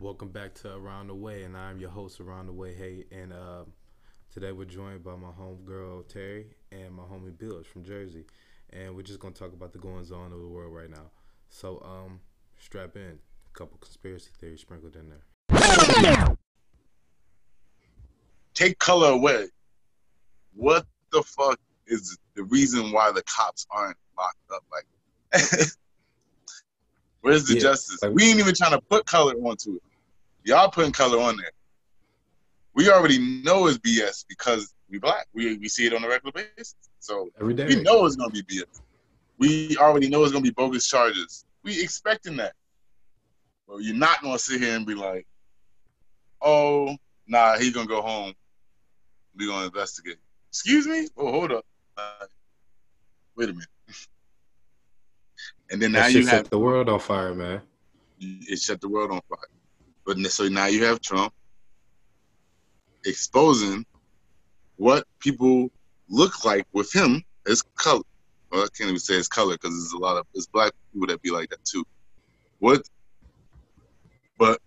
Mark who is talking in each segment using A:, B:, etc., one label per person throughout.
A: Welcome back to Around the Way, and I'm your host, Around the Way. Hey, and uh, today we're joined by my homegirl Terri and my homie Beals from Jersey, and we're just gonna talk about the goings on of the world right now. So, um, strap in. A couple conspiracy theories sprinkled in there.
B: Take color away. What the fuck is the reason why the cops aren't locked up? Like, where's the
A: Yeah,
B: justice?
A: like-
B: we ain't even trying to put color onto it. Y'all putting color on there. We already know it's BS because we black. We we see it on a regular basis. So
A: Every day.
B: we know it's gonna be BS. We already know it's gonna be bogus charges. We expecting that. Well, you're not gonna sit here and be like, "Oh, nah, he's gonna go home. We gonna investigate." Excuse me? Oh, hold up. Uh, wait a minute. and then now
A: That
B: you have
A: set the world on fire, man.
B: it set the world on fire. But so now you have Trump exposing what people look like with him as color. Well, I can't even say his color because there's a lot of it's black people that be like that too. What, but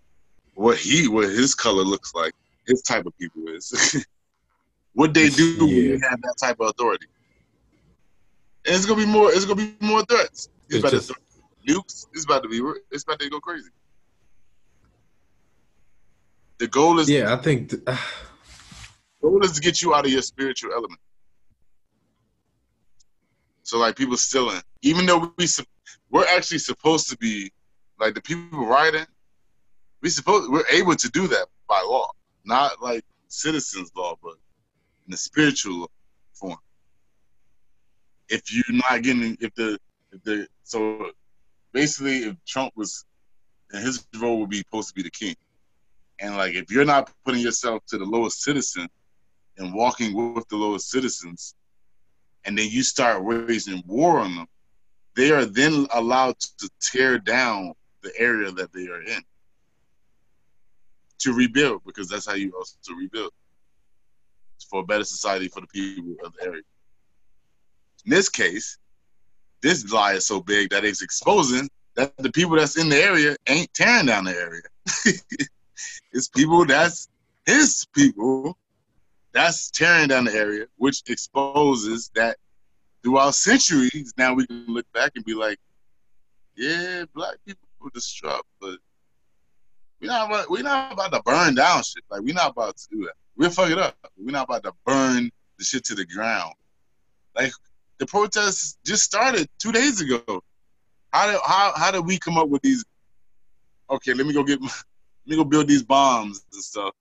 B: what he what his color looks like, his type of people is. what they do when
A: Yeah.
B: you have that type of authority. And it's gonna be more. It's gonna be more threats. He's
A: It's
B: about
A: just-
B: to nukes. It's about to be. It's about to go crazy. The goal is
A: Yeah, I think. Th-
B: goal is to get you out of your spiritual element. So like people stealing, even though we we're actually supposed to be like the people writing, we supposed we're able to do that by law, not like citizens law, but in the spiritual form. If you're not getting, if the if the so basically, if Trump was, and his role would be supposed to be the king, and like if you're not putting yourself to the lowest citizen and walking with the lowest citizens, and then you start raising war on them, they are then allowed to tear down the area that they are in to rebuild, because that's how you also rebuild for a better society for the people of the area. In this case, this lie is so big that it's exposing that the people that's in the area ain't tearing down the area. it's people that's his people that's tearing down the area, which exposes that throughout centuries, now we can look back and be like, yeah, black people were disrupt, but we're not about, we're not about to burn down shit. Like we're not about to do that. We'll fuck it up. We're not about to burn the shit to the ground. Like the protests just started two days ago. How did how how did we come up with these? Okay, let me go get let me go build these bombs and stuff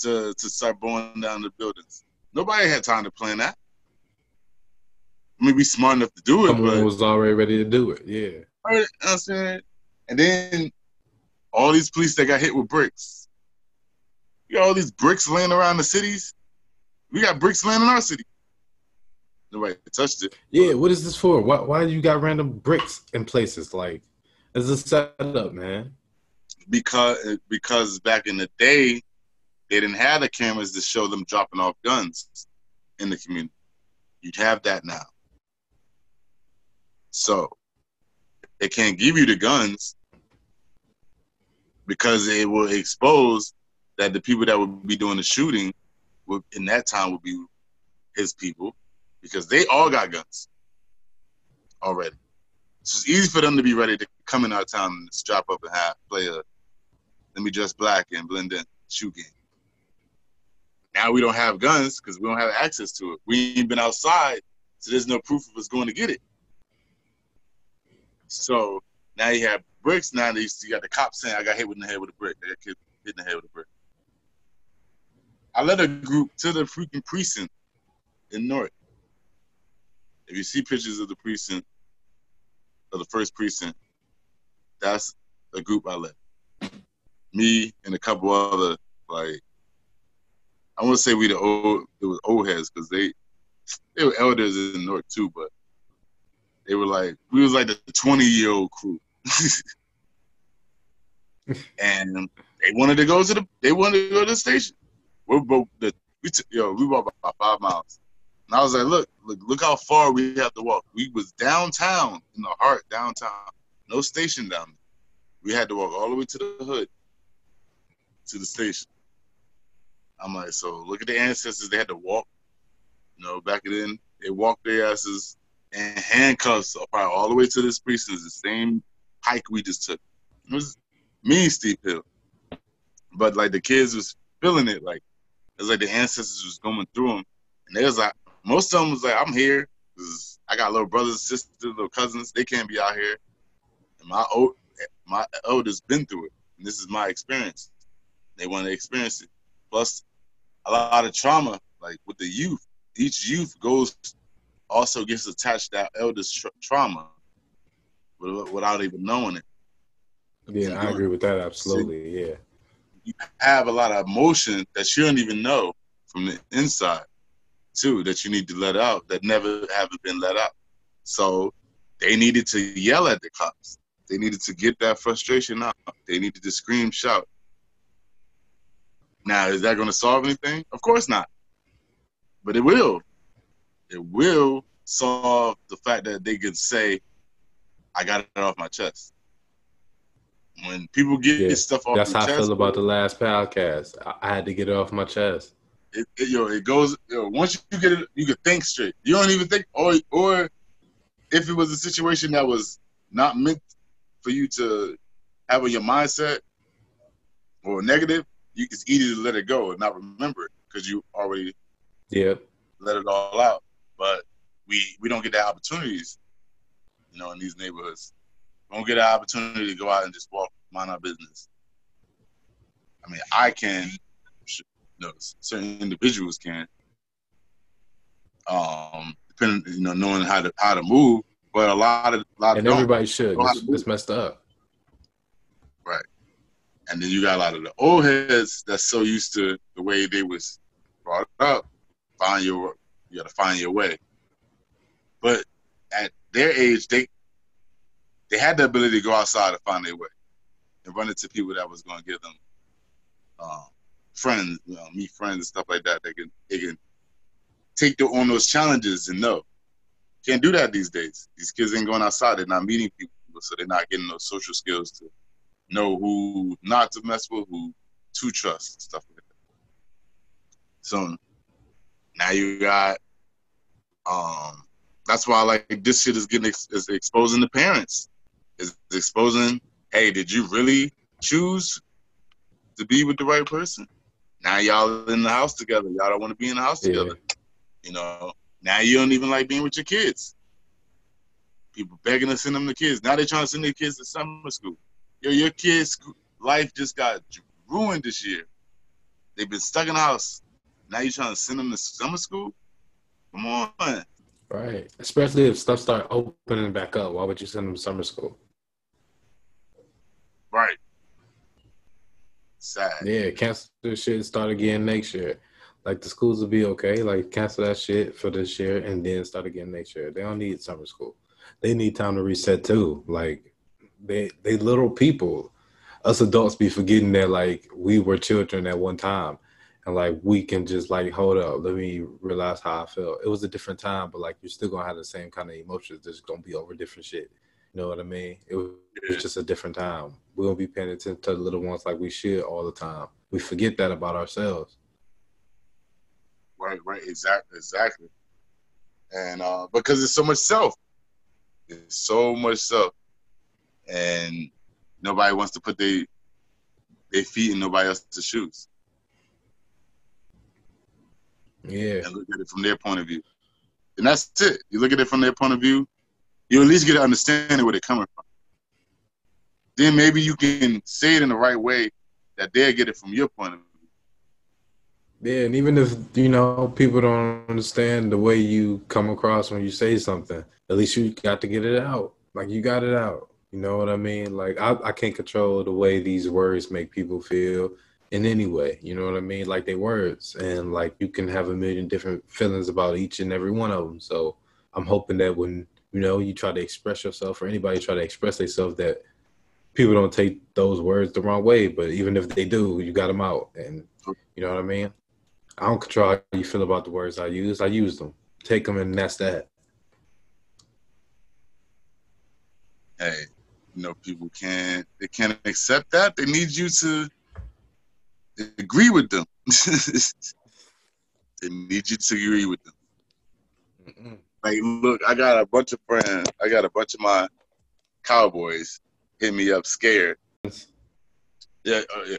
B: to to start blowing down the buildings. Nobody had time to plan that. I mean, we smart enough to do it,
A: Someone
B: but
A: was already ready to do it. Yeah.
B: what I'm saying? And then all these police that got hit with bricks. You got all these bricks laying around the cities. We got bricks laying in our city. Nobody touched it.
A: Yeah, what is this for? Why why you got random bricks in places? Like, it's a setup, man.
B: Because because back in the day, they didn't have the cameras to show them dropping off guns in the community. You'd have that now. So they can't give you the guns because it will expose that the people that would be doing the shooting would in that time would be his people because they all got guns already. So it's easy for them to be ready to come in our town and strap up and have play a let me dress black and blend in shoot game. Now we don't have guns because we don't have access to it. We ain't been outside, so there's no proof of us going to get it. So now you have bricks. Now you you got the cops saying I got hit in the head with a brick. I got hit in the head with a brick. I led a group to the freaking precinct in North. If you see pictures of the precinct, of the first precinct, that's a group I led. Me and a couple other like I want to say we the old it was old heads because they they were elders in the North too, but they were like we was like the twenty year old crew. and they wanted to go to the they wanted to go to the station. We're both the we took yo, we walked about five miles. And I was like, look, look, look how far we have to walk. We was downtown in the heart downtown. No station down there. We had to walk all the way to the hood, to the station. I'm like, so look at the ancestors. They had to walk, you know, back in. They walked their asses in handcuffs probably all the way to this precinct. The same hike we just took. It was mean steep hill, but like the kids was feeling it. Like it was like the ancestors was going through them, and they was like, most of them was like, I'm here. I got little brothers, sisters, little cousins. They can't be out here. And my old, my elders been through it, and this is my experience. They want to experience it. Plus, a lot of trauma, like with the youth. Each youth goes also gets attached to elders' tra- trauma without even knowing it.
A: Yeah, I agree with that. Absolutely. yeah.
B: You have a lot of emotion that you don't even know from the inside, too, that you need to let out that never haven't been let out. So they needed to yell at the cops. They needed to get that frustration out. They needed to scream, shout. Now, is that going to solve anything? Of course not. But it will. It will solve the fact that they can say, I got it off my chest. When people get yeah, stuff off
A: that's how chest, I feel about the last podcast. I, had to get it off my chest.
B: It, it, yo, it goes. Yo, once you get it, you can think straight. You don't even think, or or if it was a situation that was not meant for you to have in your mindset or negative, you, it's easy to let it go and not remember it because you already
A: yeah
B: let it all out. But we we don't get the opportunities, you know, in these neighborhoods. We don't get an opportunity to go out and just walk, mind our business. I mean, I can, you know, certain individuals can, um, depending, you know, knowing how to how to move. But a lot of a lot
A: and everybody should. It's, it's messed up.
B: And then you got a lot of the old heads that's so used to the way they was brought up. Find your you got to find your way. But at their age, they they had the ability to go outside and find their way and run into people that was to give them um, friends, you know, meet friends and stuff like that. They can they can take their, on those challenges and know. Can't do that these days. These kids ain't going outside. They're not meeting people, so they're not getting those social skills to know who not to mess with, who to trust, stuff like that. So now you got um that's why like this shit is getting ex- is exposing the parents. Is exposing, hey, did you really choose to be with the right person? Now y'all in the house together. Y'all don't want to be in the house yeah. together. You know, now you don't even like being with your kids. People begging to send them the kids. Now they're trying to send their kids to summer school. Yo, your kids' life just got ruined this year. They've been stuck in the house. Now you're trying to send them to summer school? Come on.
A: Right. Especially if stuff start opening back up. Why would you send them to summer school?
B: Right. Sad.
A: Yeah, cancel this shit start again next year. Like the schools will be okay. Like cancel that shit for this year and then start again next year. They don't need summer school. They need time to reset too. Like they they little people. Us adults be forgetting that like we were children at one time. And like we can just like hold up. Let me realize how i feel it was a different time but like you're still gonna have the same kind of emotions. Just gonna be over different shit. You know what i mean? It was, it was just a different time. We don't be paying attention to the little ones like we should all the time. We forget that about ourselves.
B: Right right. Exactly exactly. And uh because it's so much self. It's so much self and nobody wants to put their their feet in nobody else's shoes
A: yeah.
B: And look at it from their point of view. And that's it. You look at it from their point of view, you at least get an understanding where they're coming from. Then maybe you can say it in the right way that they'll get it from your point of view.
A: Yeah, and even if you know people don't understand the way you come across when you say something, at least you got to get it out. Like you got it out. You know what I mean? Like I, I can't control the way these words make people feel in any way. You know what I mean? Like they words, and like you can have a million different feelings about each and every one of them. So I'm hoping that when you know you try to express yourself, or anybody try to express themselves, that people don't take those words the wrong way. But even if they do, you got them out, and you know what I mean. I don't control how you feel about the words I use. I use them, take them, and that's that.
B: Hey, you know, people can't they can't accept that. They need you to agree with them. they need you to agree with them. Mm-mm. Like, look, I got a bunch of friends. I got a bunch of my cowboys hit me up scared. Yeah, uh, yeah,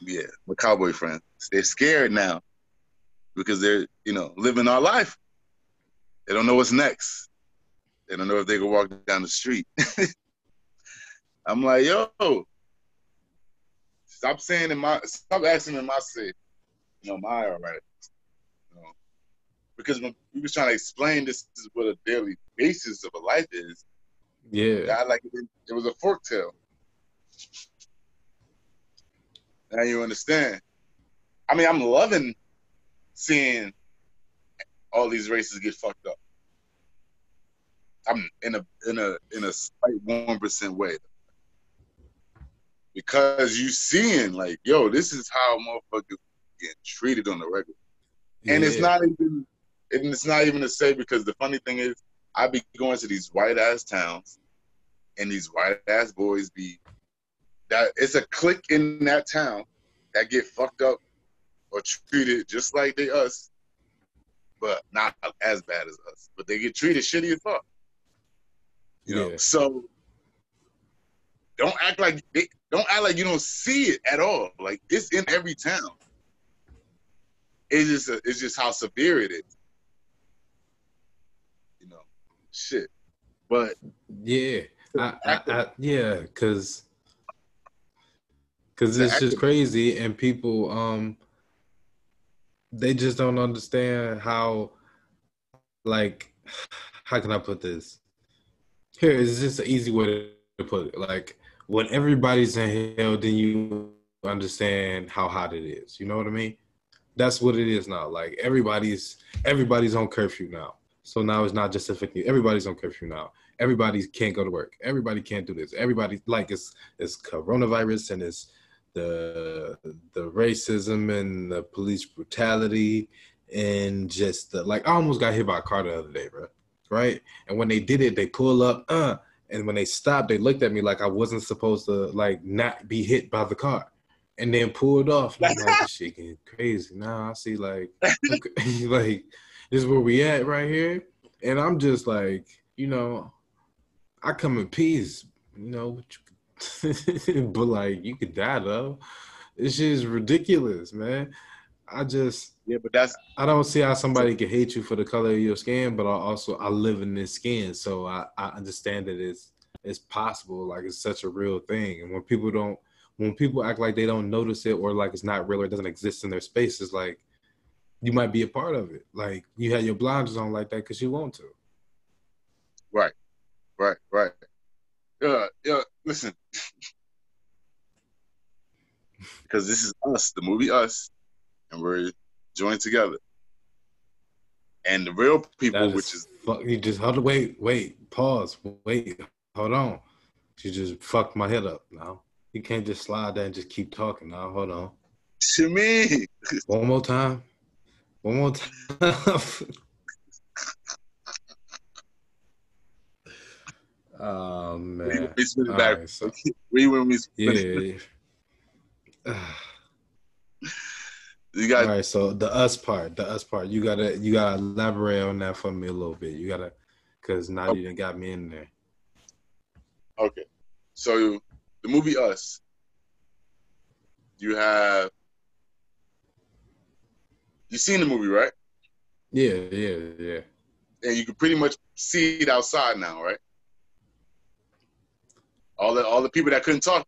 B: yeah. My cowboy friends, they're scared now because they're you know living our life. They don't know what's next. They don't know if they can walk down the street. I'm like, yo, stop saying in my, stop asking in my say, you know, my all right. You know, because when we was trying to explain this is what a daily basis of a life is.
A: Yeah,
B: I like it. It was a fork tail. Now you understand. I mean, I'm loving seeing all these races get fucked up. I'm in a in a in a slight one percent way because you seeing like, yo, this is how motherfuckers get treated on the regular, yeah. and it's not even and it's not even to say because the funny thing is, I be going to these white ass towns, and these white ass boys be that it's a clique in that town that get fucked up or treated just like they us, but not as bad as us. But they get treated shitty as fuck. You know, so don't act like they, don't act like you don't see it at all. Like it's in every town. It's just a, it's just how severe it is. You know, shit. But
A: yeah, I, I, I yeah, because because it's just crazy, and people um they just don't understand how like how can I put this? Here is just an easy way to put it. Like when everybody's in hell, then you understand how hot it is. You know what I mean? That's what it is now. Like everybody's everybody's on curfew now. So now it's not just affecting. Everybody's on curfew now. Everybody can't go to work. Everybody can't do this. Everybody like it's it's coronavirus and it's the the racism and the police brutality and just the like I almost got hit by a car the other day, bro right? And when they did it, they pull up, uh, and when they stopped, they looked at me like I wasn't supposed to like not be hit by the car, and then pulled off. Like, this shit getting crazy. Now I see like, okay, like this is where we at right here, and I'm just like, you know, I come in peace, you know, but like you could die though. This shit is ridiculous, man. I just
B: yeah, but that's
A: I don't see how somebody can hate you for the color of your skin, but I also I live in this skin, so I, I understand that it's it's possible, like it's such a real thing. And when people don't when people act like they don't notice it or like it's not real or it doesn't exist in their space, it's like you might be a part of it. Like you had your blinders on like that because you want to.
B: Right, right, right. Yeah, yeah. Listen, because this is us, the movie Us, and we're joined together. And the real people, is, which is
A: fuck, you just hold wait, wait, pause, wait, hold on. You just fucked my head up now. You can't just slide there and just keep talking now. Hold on.
B: To me.
A: One more time. One more time. oh man. We spin it back. Right, so,
B: we when we
A: yeah. You got all right. So the us part, the us part, you gotta you gotta elaborate on that for me a little bit. You gotta, cause now okay. you done got me in there.
B: Okay, so the movie Us, you have you seen the movie, right?
A: Yeah, yeah, yeah.
B: And you can pretty much see it outside now, right? All the all the people that couldn't talk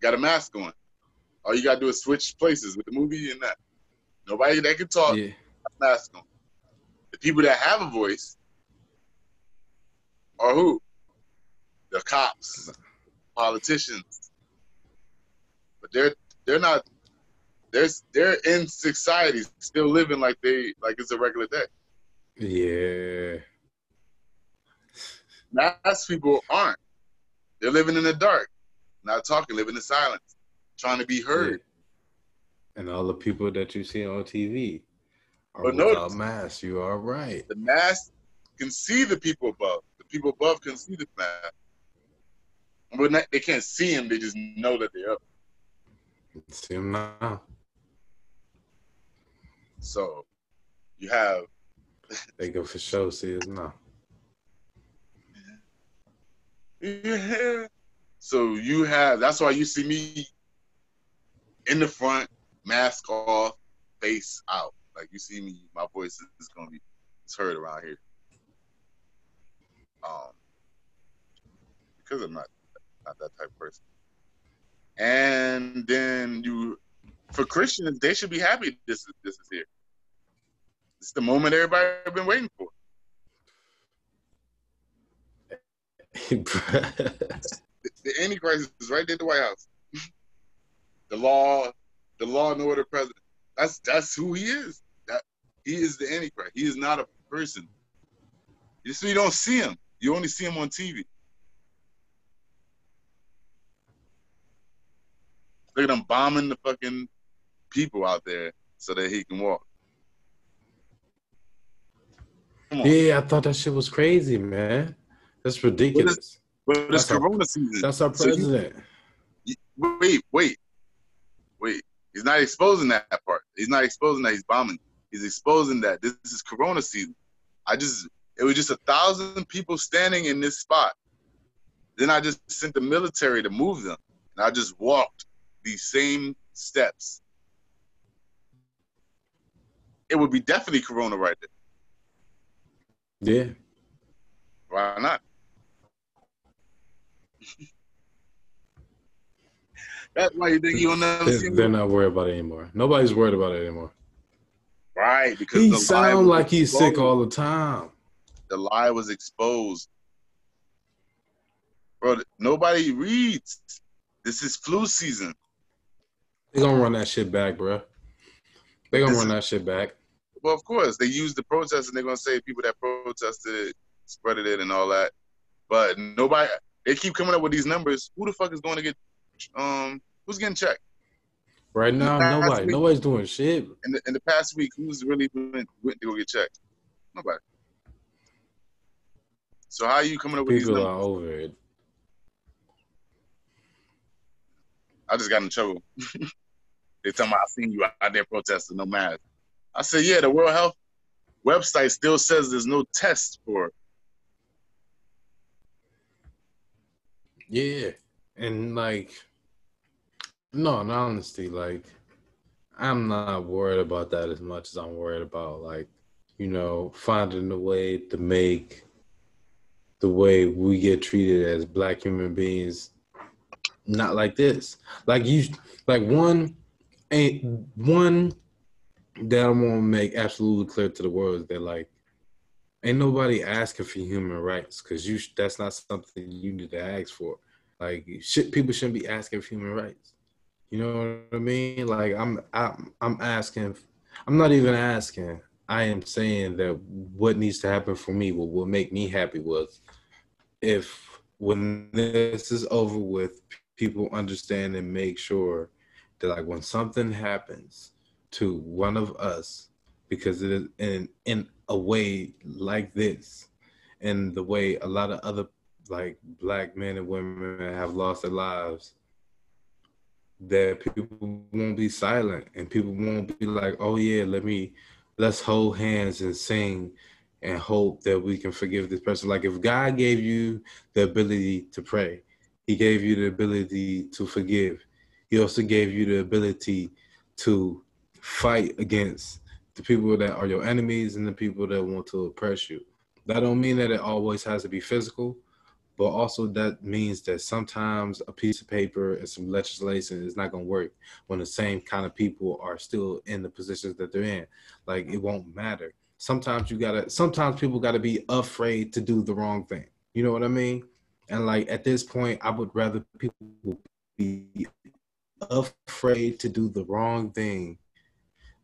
B: got a mask on. All you gotta do is switch places with the movie and that. Nobody that can talk. Yeah. Ask them. The people that have a voice are who? The cops, politicians. But they're they're not. They're they're in society, still living like they like it's a regular day.
A: Yeah.
B: Mass people aren't. They're living in the dark, not talking, living in silence, trying to be heard. Yeah
A: and all the people that you see on TV are but without notice, masks. You are right.
B: The mask can see the people above. The people above can see the mask. But not, they can't see him. They just know that they're up.
A: See him now.
B: So you have
A: They go for show. See us now.
B: yeah. So you have that's why you see me in the front, mask off, face out. Like you see me, my voice is gonna be it's heard around here. Um because I'm not not that type of person. And then you for Christians, they should be happy this is this is here. It's the moment everybody's been waiting for. The, the Antichrist is right there at the White House. the law, the law and order president. That's that's who he is. That he is the Antichrist. He is not a person. You see, you don't see him. You only see him on TV. Look at him bombing the fucking people out there so that he can walk.
A: Yeah, I thought that shit was crazy, man. That's ridiculous.
B: But it's
A: That's our-
B: Corona season.
A: That's our
B: So
A: president.
B: you- wait, wait, wait. He's not exposing that part. He's not exposing that he's bombing. He's exposing that this is Corona season. I just, it was just a thousand people standing in this spot. Then I just sent the military to move them, and I just walked these same steps. It would be definitely Corona right there.
A: Yeah.
B: Why not? That's why you think you'll never see
A: They're, not worried about it anymore. Nobody's worried about it anymore.
B: Right, because
A: He
B: the lie
A: sound like he's sick all the time.
B: The lie was exposed. Bro, nobody reads. This is flu season.
A: They gonna run that shit back, bro. They gonna
B: This-
A: run that shit back.
B: Well, of course, they use the protest and they're gonna say people that protested it, spreaded it, and all that. But nobody, they keep coming up with these numbers. Who the fuck is going to get? Um, who's getting checked?
A: Right now, nobody,
B: week-
A: nobody's doing shit.
B: In the, in the past week, who's really went, went to go get checked? Nobody. So how are you coming up with these
A: People
B: numbers?
A: are over it.
B: I just got in trouble. they tell me I seen you out there protesting, no mask. I said, yeah, the World Health website still says there's no test for it.
A: Yeah, and like, no, in honesty, like, I'm not worried about that as much as I'm worried about like, you know, finding a way to make the way we get treated as black human beings not like this. Like you, like one, ain't one that I want to make absolutely clear to the world is that like ain't nobody asking for human rights because you that's not something you need to ask for. Like people shouldn't be asking for human rights. You know what I mean? Like I'm I'm I'm asking. I'm not even asking. I am saying that what needs to happen for me, what will make me happy was if when this is over with, people understand and make sure that like when something happens to one of us, because it is in in a way like this, and the way a lot of other like black men and women have lost their lives, that people won't be silent and people won't be like, oh yeah, let me let's hold hands and sing and hope that we can forgive this person. Like if God gave you the ability to pray, He gave you the ability to forgive. He also gave you the ability to fight against the people that are your enemies and the people that want to oppress you. That don't mean that it always has to be physical, but also that means that sometimes a piece of paper and some legislation is not going to work when the same kind of people are still in the positions that they're in. Like it won't matter. Sometimes you gotta. Sometimes people gotta be afraid to do the wrong thing. You know what I mean? And like at this point, I would rather people be afraid to do the wrong thing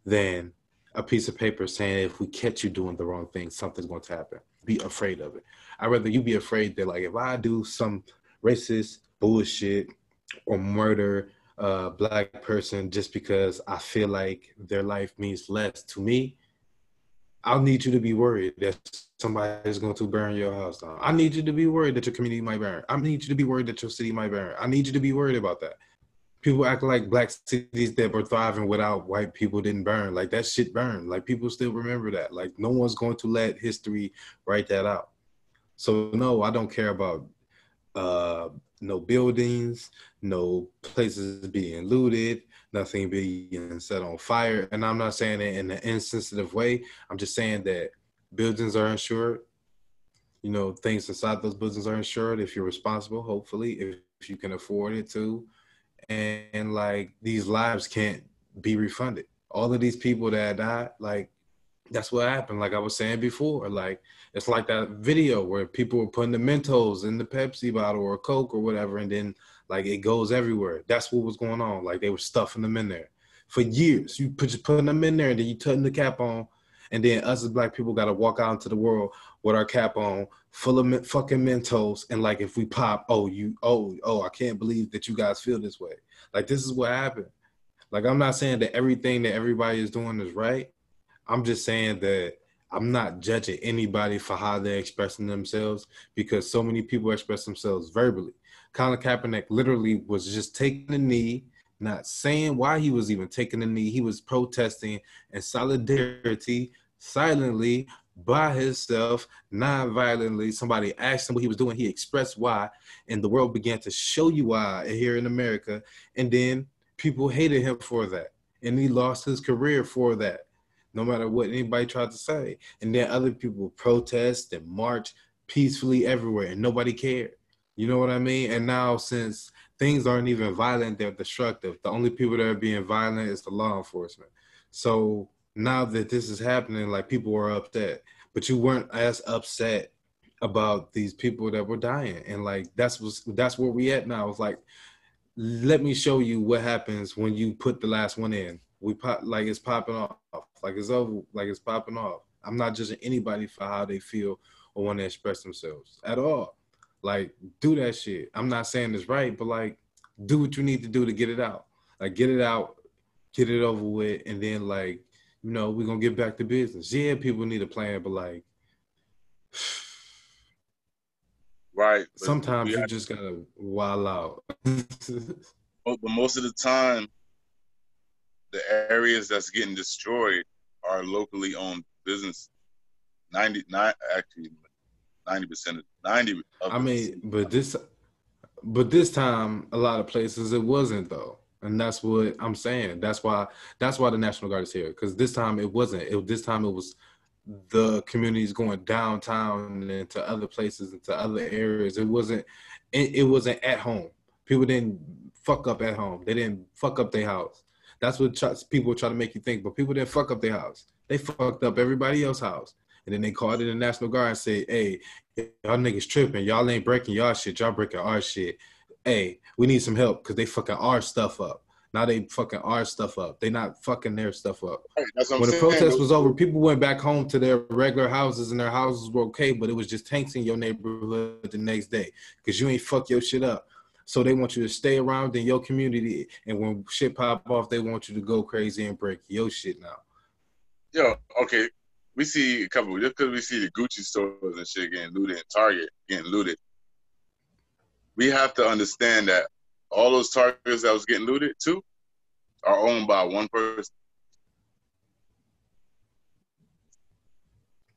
A: than a piece of paper saying if we catch you doing the wrong thing, something's going to happen. Be afraid of it. I'd rather you be afraid that like if I do some racist bullshit or murder a black person just because I feel like their life means less to me, I'll need you to be worried that somebody is going to burn your house down. I need you to be worried that your community might burn. I need you to be worried that your city might burn. I need you to be worried about that. People act like black cities that were thriving without white people didn't burn. Like that shit burned. Like people still remember that. Like no one's going to let history write that out. So no, I don't care about uh, no buildings, no places being looted, nothing being set on fire. And I'm not saying it in an insensitive way. I'm just saying that buildings are insured. You know, things inside those buildings are insured if you're responsible, hopefully, if, if you can afford it to. And, and like these lives can't be refunded. All of these people that died, like that's what happened. Like I was saying before, like it's like that video where people were putting the Mentos in the Pepsi bottle or Coke or whatever, and then like it goes everywhere. That's what was going on. Like they were stuffing them in there for years. You put putting them in there, and then you turn the cap on, and then us as black people got to walk out into the world with our cap on, full of fucking Mentos, and like if we pop, oh you, oh oh, I can't believe that you guys feel this way. Like this is what happened. Like I'm not saying that everything that everybody is doing is right I'm just saying that I'm not judging anybody for how they're expressing themselves because so many people express themselves verbally. Colin Kaepernick literally was just taking a knee, not saying why he was even taking a knee. He was protesting in solidarity, silently, by himself, non-violently. Somebody asked him what he was doing. He expressed why, and the world began to show you why here in America. And then people hated him for that, and he lost his career for that no matter what anybody tried to say. And then other people protest and march peacefully everywhere and nobody cared. You know what I mean? And now since things aren't even violent, they're destructive. The only people that are being violent is the law enforcement. So now that this is happening, like people are upset, but you weren't as upset about these people that were dying. And like that's was that's where we at now. It's like, let me show you what happens when you put the last one in. We pop like it's popping off. Like it's over. Like it's popping off. I'm not judging anybody for how they feel or want to express themselves at all. Like do that shit. I'm not saying it's right, but like do what you need to do to get it out. Like get it out, get it over with, and then like you know we're gonna get back to business. Yeah, people need a plan, but like.
B: Right.
A: Sometimes you just gotta wild out.
B: but most of the time, the areas that's getting destroyed are locally owned business. Ninety nine actually ninety percent of ninety. Of
A: I mean, but this, but this time a lot of places it wasn't though, and that's what I'm saying. That's why that's why the National Guard is here because this time it wasn't. It this time it was the communities going downtown and to other places and to other areas. It wasn't. It, it wasn't at home. People didn't fuck up at home. They didn't fuck up their house. That's what try, people try to make you think. But people didn't fuck up their house. They fucked up everybody else's house. And then they called in the National Guard and said, hey, y'all niggas tripping. Y'all ain't breaking y'all shit. Y'all breaking our shit. Hey, we need some help because they fucking our stuff up. Now they fucking our stuff up. They not fucking their stuff up. Right, when the saying. protest was over, people went back home to their regular houses and their houses were okay, but it was just tanks in your neighborhood the next day because you ain't fuck your shit up. So they want you to stay around in your community, and when shit pop off, they want you to go crazy and break your shit now.
B: Yo, okay, we see a couple just because we see the Gucci stores and shit getting looted, and Target getting looted. We have to understand that all those Targets that was getting looted too are owned by one person.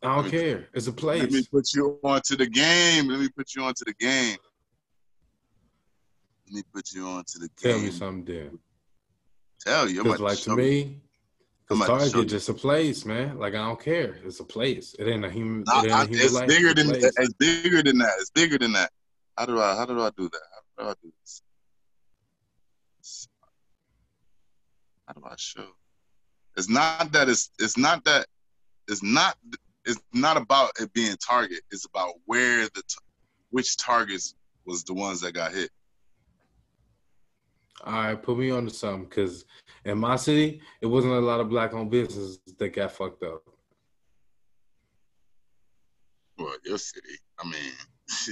A: I don't care. It's a place.
B: Let me put you onto the game. Let me put you onto the game. Let me put you on to the
A: game. Tell me something there.
B: Tell you.
A: Because like to, to me, the Target just a place, man. Like I don't care. It's a place. It ain't a human. Nah, it ain't a human
B: it's life. bigger than it's, it's bigger than that. It's bigger than that. How do I how do I do that? How do I do this? How do I show? It's not that it's it's not that it's not it's not about it being target. It's about where the which targets was the ones that got hit.
A: All right, put me on to something because in my city, it wasn't a lot of black owned businesses that got fucked up.
B: Well, your city, I mean,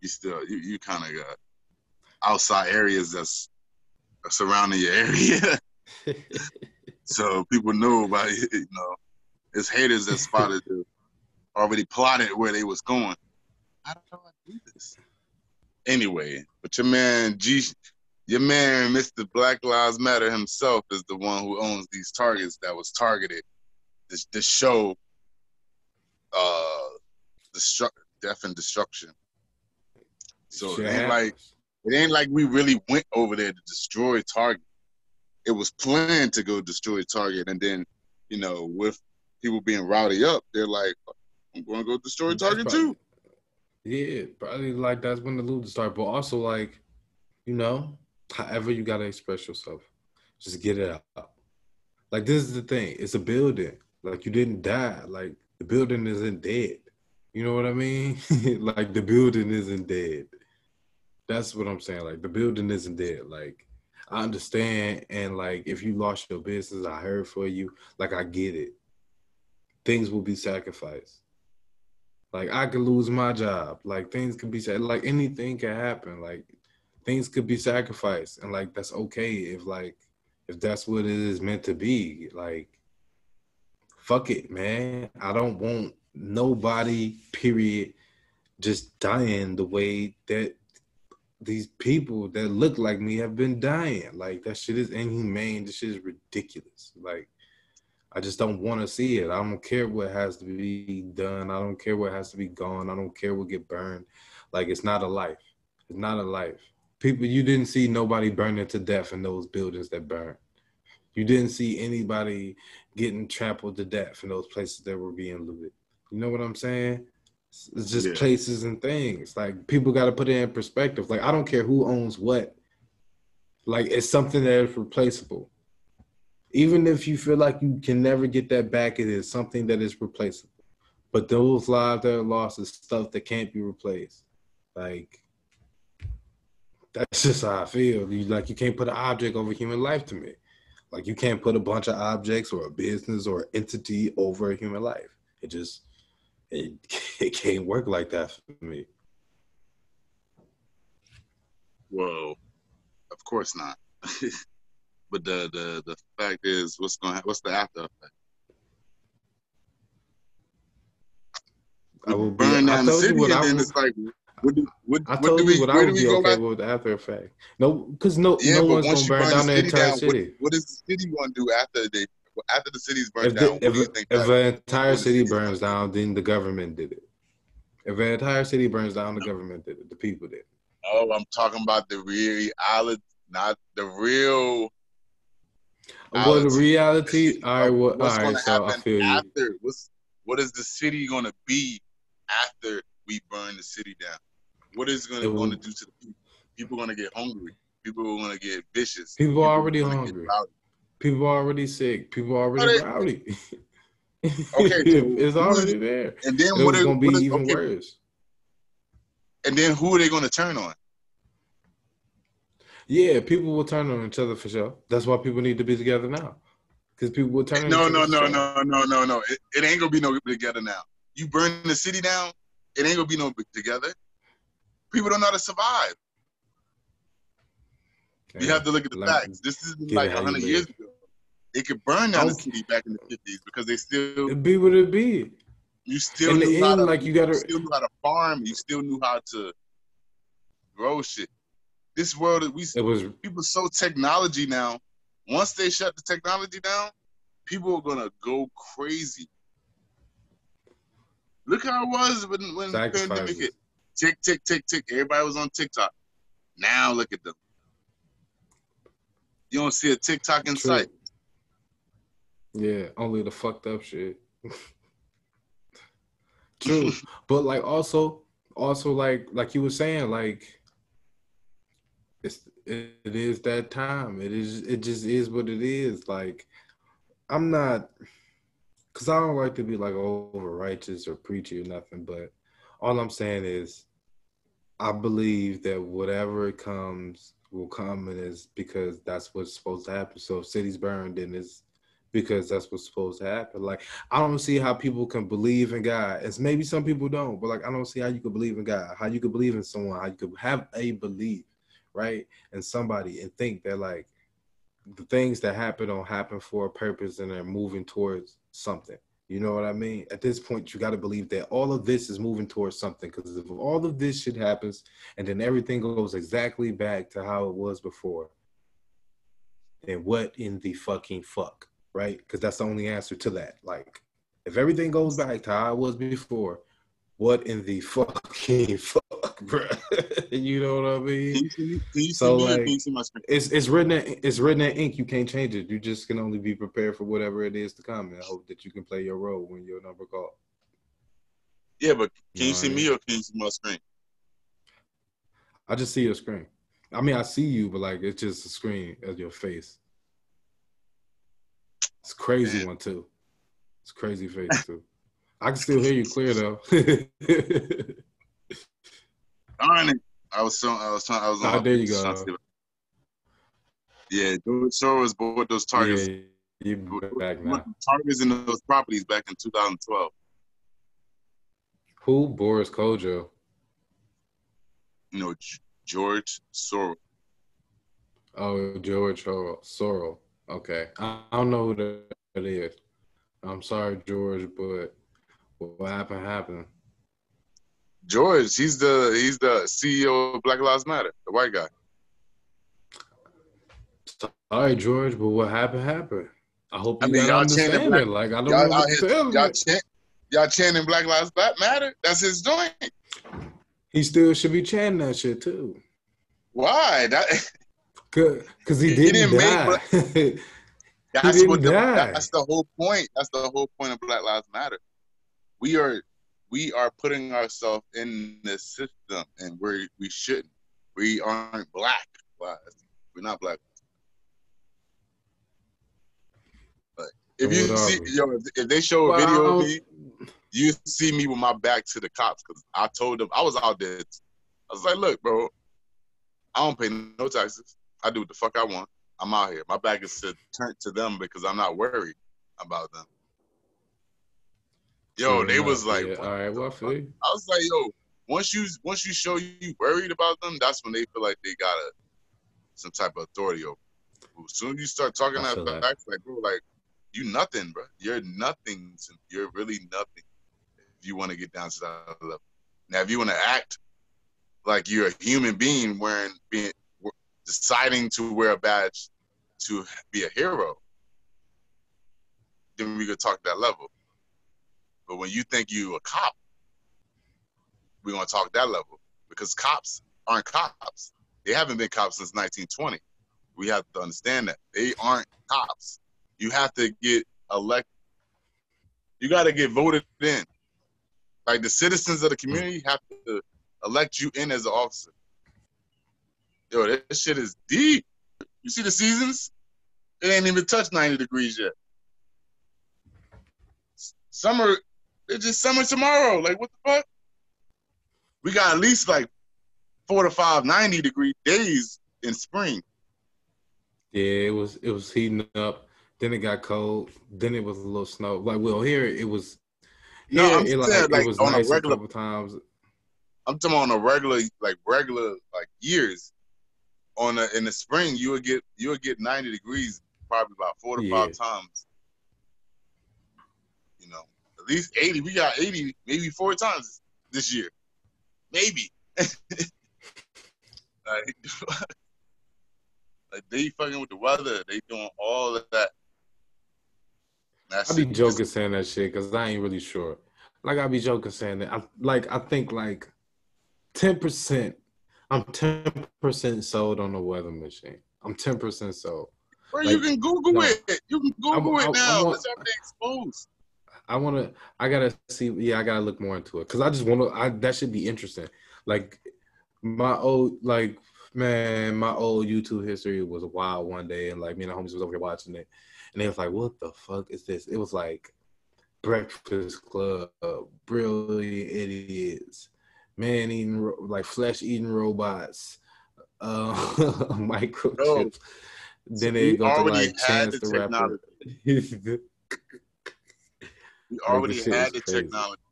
B: you still you, you kind of got outside areas that's surrounding your area, so people know about it, you know. It's haters that spotted the already plotted where they was going. How do I do this? Anyway, but your man G, your man Mr. Black Lives Matter himself is the one who owns these targets that was targeted. This this show, uh, destruct, death and destruction. So
A: Shit
B: it ain't like it ain't like we really went over there to destroy Target. It was planned to go destroy Target, and then, you know, with people being rowdy up, they're like, "I'm going to go destroy Target
A: probably-
B: too."
A: Yeah, probably like that's when the loot start. But also like, you know, however you gotta express yourself, just get it out. Like this is the thing. It's a building. Like you didn't die. Like the building isn't dead. You know what I mean? like the building isn't dead. That's what I'm saying. Like the building isn't dead. Like I understand, and like if you lost your business, I heard for you. Like I get it. Things will be sacrificed. Like I could lose my job. Like things could be said. Like anything can happen. Like things could be sacrificed, and like that's okay if like if that's what it is meant to be. Like fuck it, man. I don't want nobody. Period. Just dying the way that these people that look like me have been dying. Like that shit is inhumane. This shit is ridiculous. Like I just don't want to see it. I don't care what has to be done. I don't care what has to be gone. I don't care what get burned. Like it's not a life. It's not a life. People, you didn't see nobody burning to death in those buildings that burned. You didn't see anybody getting trampled to death in those places that were being looted. You know what I'm saying? It's- just
B: Yeah.
A: places and things. Like people got to put it in perspective. Like I don't care who owns what. Like it's something that is replaceable. Even if you feel like you can never get that back, it is something that is replaceable. But those lives that are lost is stuff that can't be replaced. Like that's just how I feel. You like you can't put an object over human life to me. Like you can't put a bunch of objects or a business or entity over a human life. It just it, it can't work like that for me.
B: Well, of course not. but the the the fact is, what's going to what's the after effect?
A: I will
B: burn down the city, and then it's like, what do what,
A: I
B: what
A: told
B: do
A: you
B: we
A: what I would be okay
B: back?
A: with after effect. No, because no
B: Yeah,
A: no one's gonna
B: you
A: burn down the entire
B: down,
A: city.
B: What, what is the city going to do after they after the city's burned
A: if
B: down?
A: the,
B: what
A: if,
B: do you think?
A: if
B: that-
A: an entire
B: what
A: city burns down, then the government did it. If an entire city burns down, the government did it. The people did. it.
B: oh, I'm talking about the reality, not the real.
A: Well, the
B: Reality.
A: All right. Well, all
B: what's
A: right.
B: gonna
A: So I feel you.
B: after? What's what is the city going to be after we burn the city down? What is going to do to the people? People going to get hungry. People are going to get vicious.
A: People are already hungry. People are already sick. People are already
B: they-
A: rowdy.
B: Okay, so
A: it's already there.
B: And then
A: It
B: what
A: was
B: are,
A: gonna be
B: is-
A: even
B: okay,
A: worse.
B: And then who are they going to turn on?
A: Yeah, people will turn on each other for sure. That's why people need to be together now, because people will turn on
B: No,
A: each
B: no,
A: other
B: no, no, no, no, no. It, it ain't gonna be no together now. You burn the city down, it ain't gonna be no together. People don't know how to survive. You have to look at the
A: Like,
B: facts. This is
A: get
B: like
A: how
B: hundred years ago. It could burn down the city back in the fifties because they still
A: It be what it be.
B: you still
A: In
B: knew how to
A: like, you gotta-
B: still knew how to farm. You still knew how to grow shit. This world we
A: It was
B: people so technology now. Once they shut the technology down, people are gonna go crazy. Look how it was when when the pandemic hit. Tick tick tick tick. Everybody was on TikTok. Now look at them. You don't see a TikTok in
A: True.
B: sight.
A: Yeah, only the fucked up shit. True, but like also, also like like you were saying, like it's it, it is that time. It is it just is what it is. Like I'm not, cause I don't like to be like over righteous or preachy or nothing. But all I'm saying is, I believe that whatever comes will come, and is because that's what's supposed to happen. So if cities burn, then it's because that's what's supposed to happen. Like I don't see how people can believe in God. As maybe some people don't, but like I don't see how you could believe in God, how you could believe in someone, how you could have a belief, right, in somebody and think that like the things that happen don't happen for a purpose and they're moving towards something. You know what I mean? At this point, you got to believe that all of this is moving towards something. Because if all of this shit happens and then everything goes exactly back to how it was before, then what in the fucking fuck, right? Because that's the only answer to that. Like, if everything goes back to how it was before, what in the fucking fuck, bro? you know what I mean? so like, it's it's written in, it's written in ink. You can't change it. You just can only be prepared for whatever it is to come, and I hope that you can play your role when your number called.
B: Yeah, but can you, you see me or can you see my screen?
A: I just see your screen. I mean, I see you, but like it's just a screen of your face. It's crazy Man. one too. It's crazy face too. I can still hear you clear though.
B: Darn it! I was so I was trying. I was.
A: Oh, there you go.
B: Yeah, George Soros bought those targets. Yeah,
A: you back now.
B: Targets in those properties back in 2012.
A: Who? Boris
B: Kojo? Know, George Soros.
A: Oh, George Soros. Okay, I don't know who that is. I'm sorry, George, but what happened happened.
B: George, he's the he's the CEO of Black Lives Matter, the white guy.
A: Sorry, George, but what happened happened. I hope you I mean, got understand it. Like I don't y'all, know what to tell
B: y'all, chant, y'all chanting Black Lives Matter. That's his joint.
A: He still should be chanting that shit too.
B: Why? That
A: because he, he, didn't, die.
B: Make, that's what the, that's the whole point. That's the whole point of Black Lives Matter. We are we are putting ourselves in the system, and we we shouldn't. We aren't black. We're not black. But if you see, yo, if they show a video of me, you see me with my back to the cops because I told them I was out there. I was like, look, bro, I don't pay no taxes. I do what the fuck I want. I'm out here. My back is to, turned to them because I'm not worried about them. Yo, they was like,
A: yeah. all right, well, I.
B: I was like, yo, once you once you show you worried about them, that's when they feel like they got a some type of authority over. As soon as you start talking that back, that. like bro, like you nothing, bro. You're nothing. You're really nothing. If you want to get down to that level. Now, if you want to act like you're a human being wearing being deciding to wear a badge to be a hero, then we could talk that level. But when you think you a cop, we're gonna talk that level because cops aren't cops. They haven't been cops since 1920. We have to understand that they aren't cops. You have to get elected. You got to get voted in. Like the citizens of the community have to elect you in as an officer. Yo, this shit is deep. You see the seasons? It ain't even touched 90 degrees yet. Summer, it's just summer tomorrow. Like, what the fuck? We got at least like four to five 90 degree days in spring.
A: Yeah, it was it was heating up. Then it got cold. Then it was a little snow. Like well, here it was.
B: No, I'm it, saying, like, it was on nice a regular a times. I'm talking on a regular, like regular, like years on a, in the spring, you would get you would get 90 degrees probably about four to yeah. five times. Least 80. We got 80 maybe four times this year, maybe. like, like they fucking with the weather. They doing all of that.
A: I be joking saying that shit because I ain't really sure. Like I be joking saying that. I like I think like ten percent I'm ten percent sold on the weather machine. I'm ten percent sold.
B: Bro, like, you can Google no, it. You can Google I, I, it now. Want, Let's have it exposed.
A: I want to. I gotta see. Yeah, I gotta look more into it because I just want to. I that should be interesting. Like my old, like man, my old YouTube history was wild one day, and like me and the homies was over here watching it, and they was like, "What the fuck is this?" It was like Breakfast Club, Brilliant Idiots, man eating like flesh eating robots, uh, microchips. then they go to like Chance the, the Rapper.
B: we already had the crazy. technology.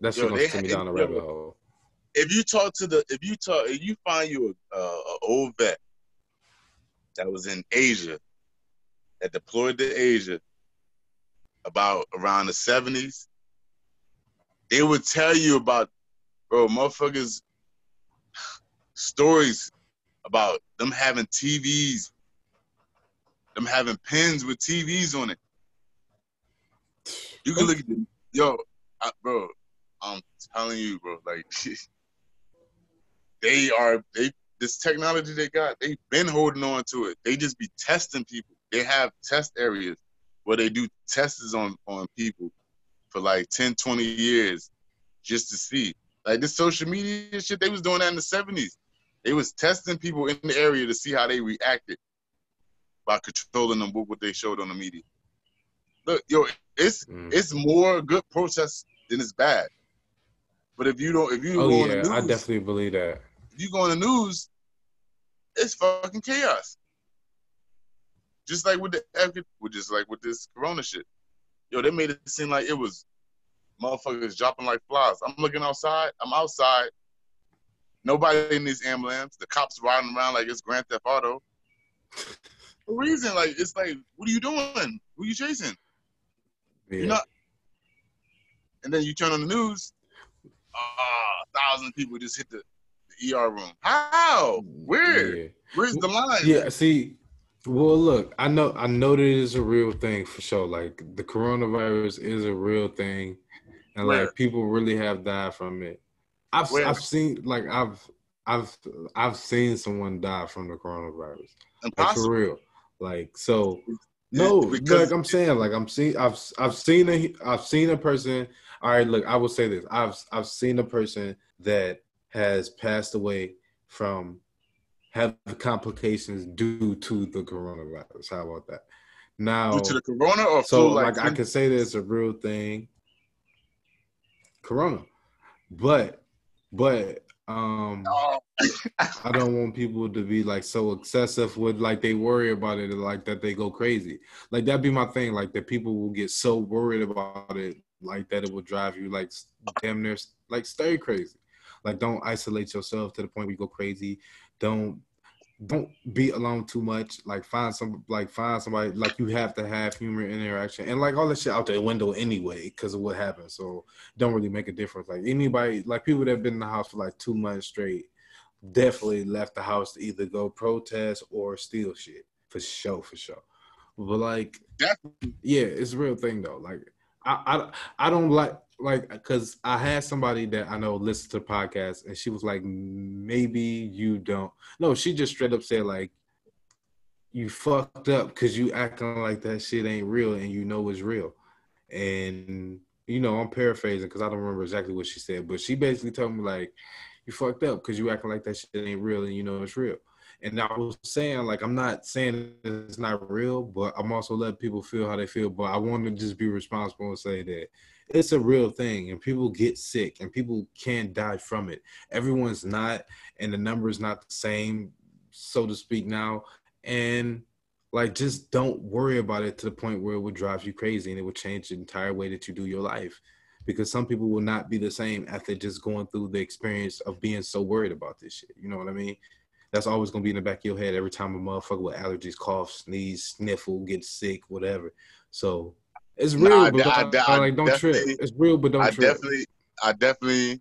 A: That's Yo, gonna send me down a rabbit hole.
B: If you talk to the, if you talk, if you find you a, uh, a old vet that was in Asia, that deployed to Asia, about around the seventies, they would tell you about bro, motherfuckers stories about them having TVs, them having pens with TVs on it. You can look at yo, I, bro. I'm telling you, bro. Like they are they this technology they got. They've been holding on to it. They just be testing people. They have test areas where they do tests on on people for like 10, 20 years just to see. Like this social media shit, they was doing that in the 70s. They was testing people in the area to see how they reacted by controlling them with what they showed on the media. Look, yo, it's mm. it's more good protests than it's bad. But if you don't, if you
A: oh
B: go
A: yeah,
B: news,
A: I definitely believe that.
B: If you go on the news, it's fucking chaos. Just like with the, just like with this Corona shit. Yo, they made it seem like it was motherfuckers dropping like flies. I'm looking outside. I'm outside. Nobody in this ambulance. The cops riding around like it's Grand Theft Auto. For reason, like it's like, what are you doing? Who are you chasing? Yeah. You're not. And then you turn on the news. Ah, a thousand people just hit the, the ER room. How? Where? Yeah. Where's the line?
A: Yeah. See, well, look, I know, I know that it is a real thing for sure. Like the coronavirus is a real thing, and Where? like people really have died from it. I've Where? I've seen like I've I've I've seen someone die from the coronavirus. Impossible. Like, for real. Like so no, because, like I'm saying, like I'm seeing, I've I've seen a I've seen a person. All right, look, I will say this: I've I've seen a person that has passed away from have complications due to the coronavirus. How about that? Now,
B: due to the corona, or
A: so like, like I can say that it's a real thing. Corona, but but um, oh. I don't want people to be like so excessive with like they worry about it like that they go crazy. Like that'd be my thing. Like that people will get so worried about it like that it will drive you like damn near like stay crazy. Like don't isolate yourself to the point where you go crazy. Don't don't be alone too much. Like find some like find somebody like you have to have human interaction and like all that shit out the window anyway because of what happened. So don't really make a difference. Like anybody like people that have been in the house for like two months straight definitely left the house to either go protest or steal shit for sure, for sure. But like, definitely. yeah, it's a real thing though. Like I I, I don't like like because I had somebody that I know listen to the podcast, and she was like, maybe you don't. No, she just straight up said like, you fucked up because you acting like that shit ain't real, and you know it's real. And you know, I'm paraphrasing because I don't remember exactly what she said, but she basically told me like, you fucked up because you acting like that shit ain't real, and you know it's real. And I was saying, like, I'm not saying it's not real, but I'm also letting people feel how they feel. But I want to just be responsible and say that it's a real thing and people get sick and people can die from it. Everyone's not, and the number is not the same, so to speak, now. And like, just don't worry about it to the point where it would drive you crazy and it would change the entire way that you do your life. Because some people will not be the same after just going through the experience of being so worried about this shit. You know what I mean? That's always gonna be in the back of your head every time a motherfucker with allergies, cough, sneeze, sniffle, get sick, whatever. So it's real, nah, but I, I, I, like don't trip. It's real, but don't
B: I
A: trip.
B: definitely, I definitely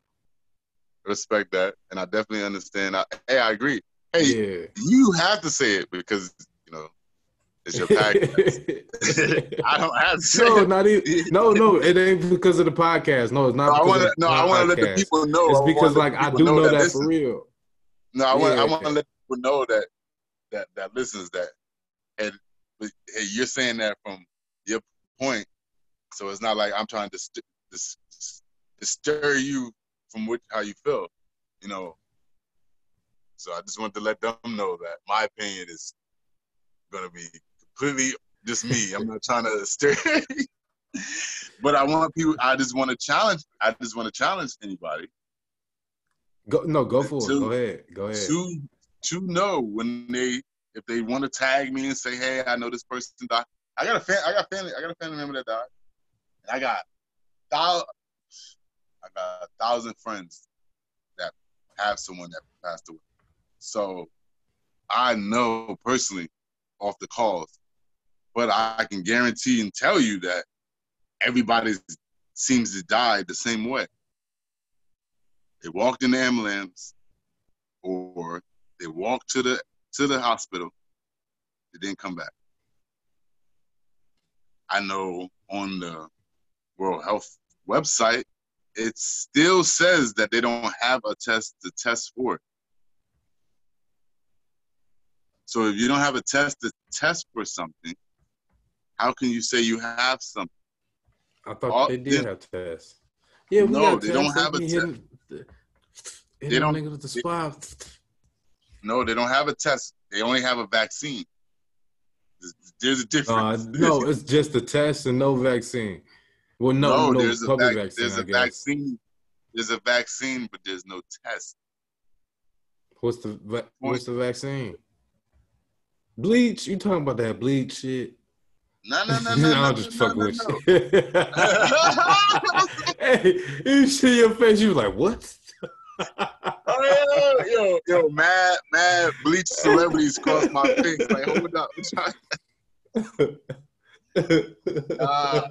B: respect that, and I definitely understand. I, hey, I agree. Hey, yeah. you have to say it because it's your podcast. I don't have to say
A: no,
B: it.
A: not even. No, no, it ain't because of the podcast. No, it's not.
B: No, I want to. No, I want to let the people know.
A: It's because like I do know, know that, that for real.
B: No, I want. Yeah. I want to let people know that that that listens that, and hey, you're saying that from your point. So it's not like I'm trying to st- to stir you from what how you feel, you know. So I just want to let them know that my opinion is gonna be completely just me. I'm not trying to stir. but I want people. I just want to challenge. I just want to challenge anybody.
A: Go no, go for to, it. Go ahead. Go ahead.
B: To to know when they if they want to tag me and say, "Hey, I know this person died." I got a fan. I got family. I got a family member that died. And I got thou- I got a thousand friends that have someone that passed away. So I know personally off the calls, but I can guarantee and tell you that everybody seems to die the same way. They walked in the ambulance, or they walked to the to the hospital. They didn't come back. I know on the World Health website, it still says that they don't have a test to test for it. So if you don't have a test to test for something, how can you say you have something?
A: I thought All, they did have tests. Yeah, we
B: no,
A: got
B: they don't have a test.
A: They don't. Niggas the spot.
B: No, they don't have a test. They only have a vaccine. There's a difference.
A: Uh, no, it's just a test and no vaccine. Well, no, no, no there's a vac- vaccine.
B: There's a vaccine. There's a vaccine, but there's no test.
A: What's the What's the vaccine? Bleach? You talking about that bleach shit?
B: No, no, no, no.
A: I'm just fucking with you. hey, you see your face, you like, what?
B: oh, yo, yo, mad, mad bleach celebrities cross my face. Like, hold up. uh,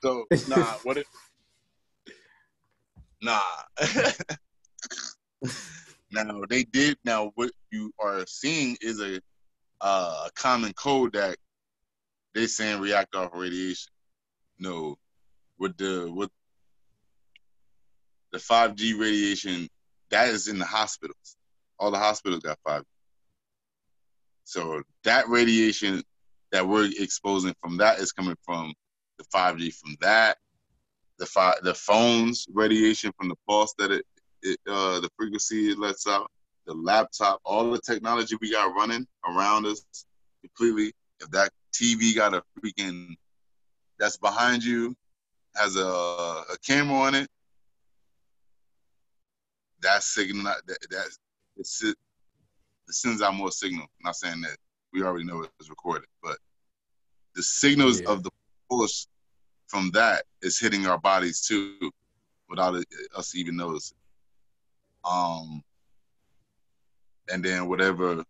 B: so, nah, what if, nah. now, they did, now, what you are seeing is a uh, a common code that they saying react off radiation. No, with the with the 5G radiation, that is in the hospitals. All the hospitals got 5G. So that radiation that we're exposing from that is coming from the 5G from that. The fi- the phones radiation from the pulse that it, it uh, the frequency it lets out the laptop, all the technology we got running around us completely. If that TV got a freaking that's behind you has a, a camera on it, that signal that that it's, it sends out more signal. I'm not saying that we already know it's recorded, but the signals yeah. of the force from that is hitting our bodies too, without us even noticing. Um, and then whatever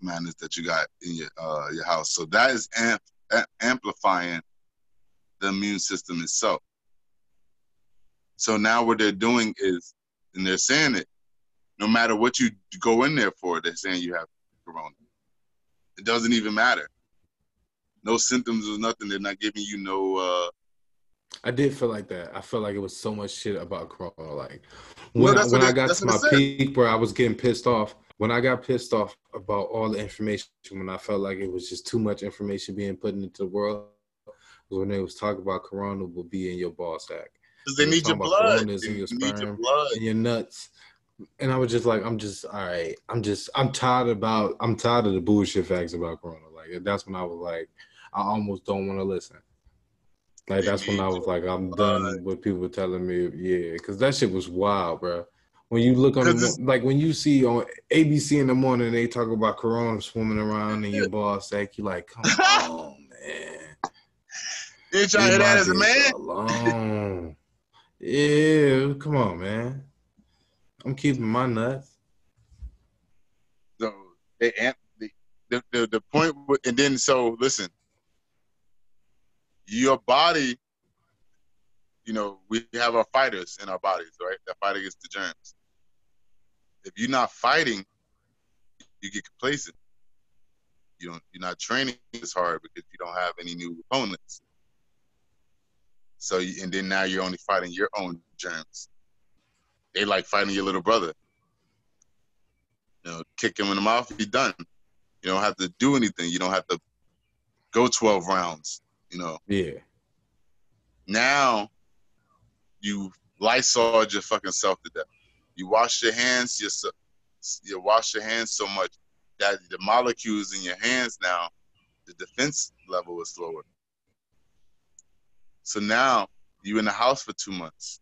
B: manners that you got in your uh, your house. So that is amp- amplifying the immune system itself. So now what they're doing is, and they're saying it, no matter what you go in there for, they're saying you have corona. It doesn't even matter. No symptoms or nothing. They're not giving you no. Uh,
A: I did feel like that. I felt like it was so much shit about corona. Like when, I, when I got to my peak where I was getting pissed off, when I got pissed off about all the information, when I felt like it was just too much information being put into the world, when they was talking about corona will be in your ball sack.
B: Because they, need your blood. They in your sperm,
A: your blood. and your nuts. And I was just like, I'm just all right. I'm just I'm tired about I'm tired of the bullshit facts about corona. Like that's when I was like, I almost don't want to listen. Like that's when I was like, I'm done with people telling me, yeah, because that shit was wild, bro. When you look on, the, like when you see on ABC in the morning, they talk about Corona swimming around in your ball sack. You like, come on, man.
B: Did You trying to hear that as a man?
A: Alone. yeah, come on, man. I'm keeping my nuts.
B: So they the the, the, the point, and then so listen, your body, you know, we have our fighters in our bodies, right? That fight against the germs. If you're not fighting, you get complacent. You don't, you're not training as hard because you don't have any new opponents. So, you, and then now you're only fighting your own germs. They like fighting your little brother. You know, kick him in the mouth, be done. You don't have to do anything. You don't have to go 12 rounds you know.
A: Yeah.
B: Now you Lysol your fucking self to death. You wash your hands, you you wash your hands so much that the molecules in your hands now, the defense level is lower. So now you're in the house for two months.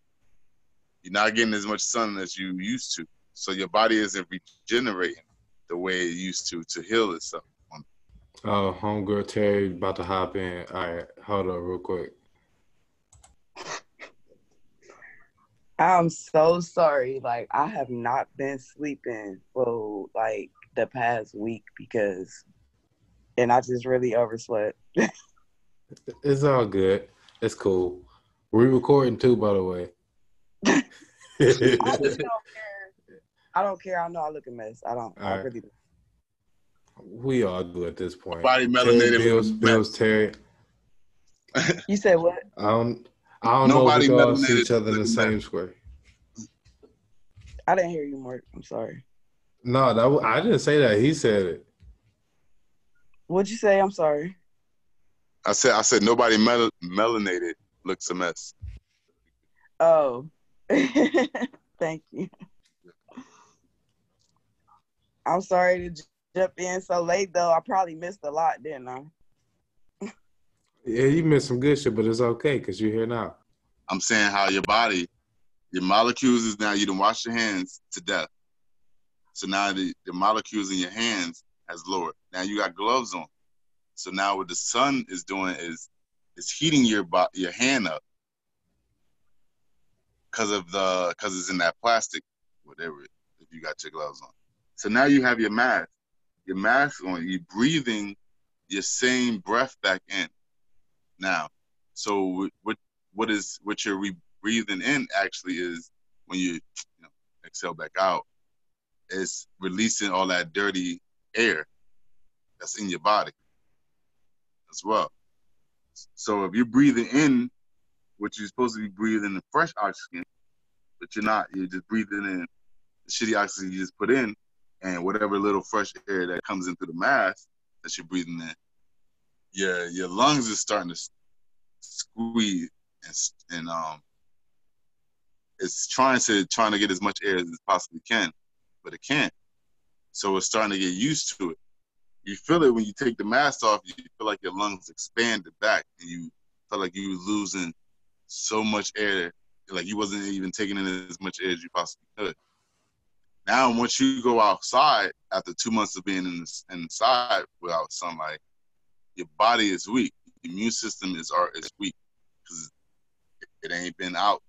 B: You're not getting as much sun as you used to. So your body isn't regenerating the way it used to to heal itself.
A: Oh, homegirl Terri about to hop in. All right, hold on real quick.
C: I'm so sorry. Like I have not been sleeping for like the past week because and I just really overslept.
A: It's all good. It's cool. We're recording too, by the way.
C: I just don't care. I don't care. I know I look a mess. I don't. I
A: Alright.
C: really don't.
A: We all do at this point.
B: Body
A: Terri
B: melanated.
A: Bills, Bills, Terri.
C: You said what?
A: I don't. I don't
B: Nobody
A: know if we all see each other in the same square.
C: I didn't hear you, Mark. I'm sorry.
A: No, that I didn't say that. He said it.
C: What'd you say? I'm sorry.
B: I said I said nobody mel- melanated looks a mess.
C: Oh, thank you. I'm sorry to j- jump in so late, though. I probably missed a lot, didn't I?
A: Yeah, you missed some good shit, but it's okay because you're here now.
B: I'm saying how your body, your molecules is now you done wash your hands to death. So now the, the molecules in your hands has lowered. Now you got gloves on. So now what the sun is doing is it's heating your bo- your hand up because of the because it's in that plastic, whatever. If you got your gloves on, so now you have your mask. Your mask on. You're breathing your same breath back in. Now, so what what is what you're re- breathing in actually is when you, you know, exhale back out is releasing all that dirty air that's in your body as well. So if you're breathing in what you're supposed to be breathing in fresh oxygen, but you're not, you're just breathing in the shitty oxygen you just put in and whatever little fresh air that comes into the mask that you're breathing in, your your lungs is starting to squeeze and and um it's trying to trying to get as much air as it possibly can, but it can't. So it's starting to get used to it. You feel it when you take the mask off. You feel like your lungs expanded back, and you felt like you were losing so much air, like you wasn't even taking in as much air as you possibly could. Now, once you go outside after two months of being in inside without sunlight, your body is weak. Your immune system is is weak because it ain't been out.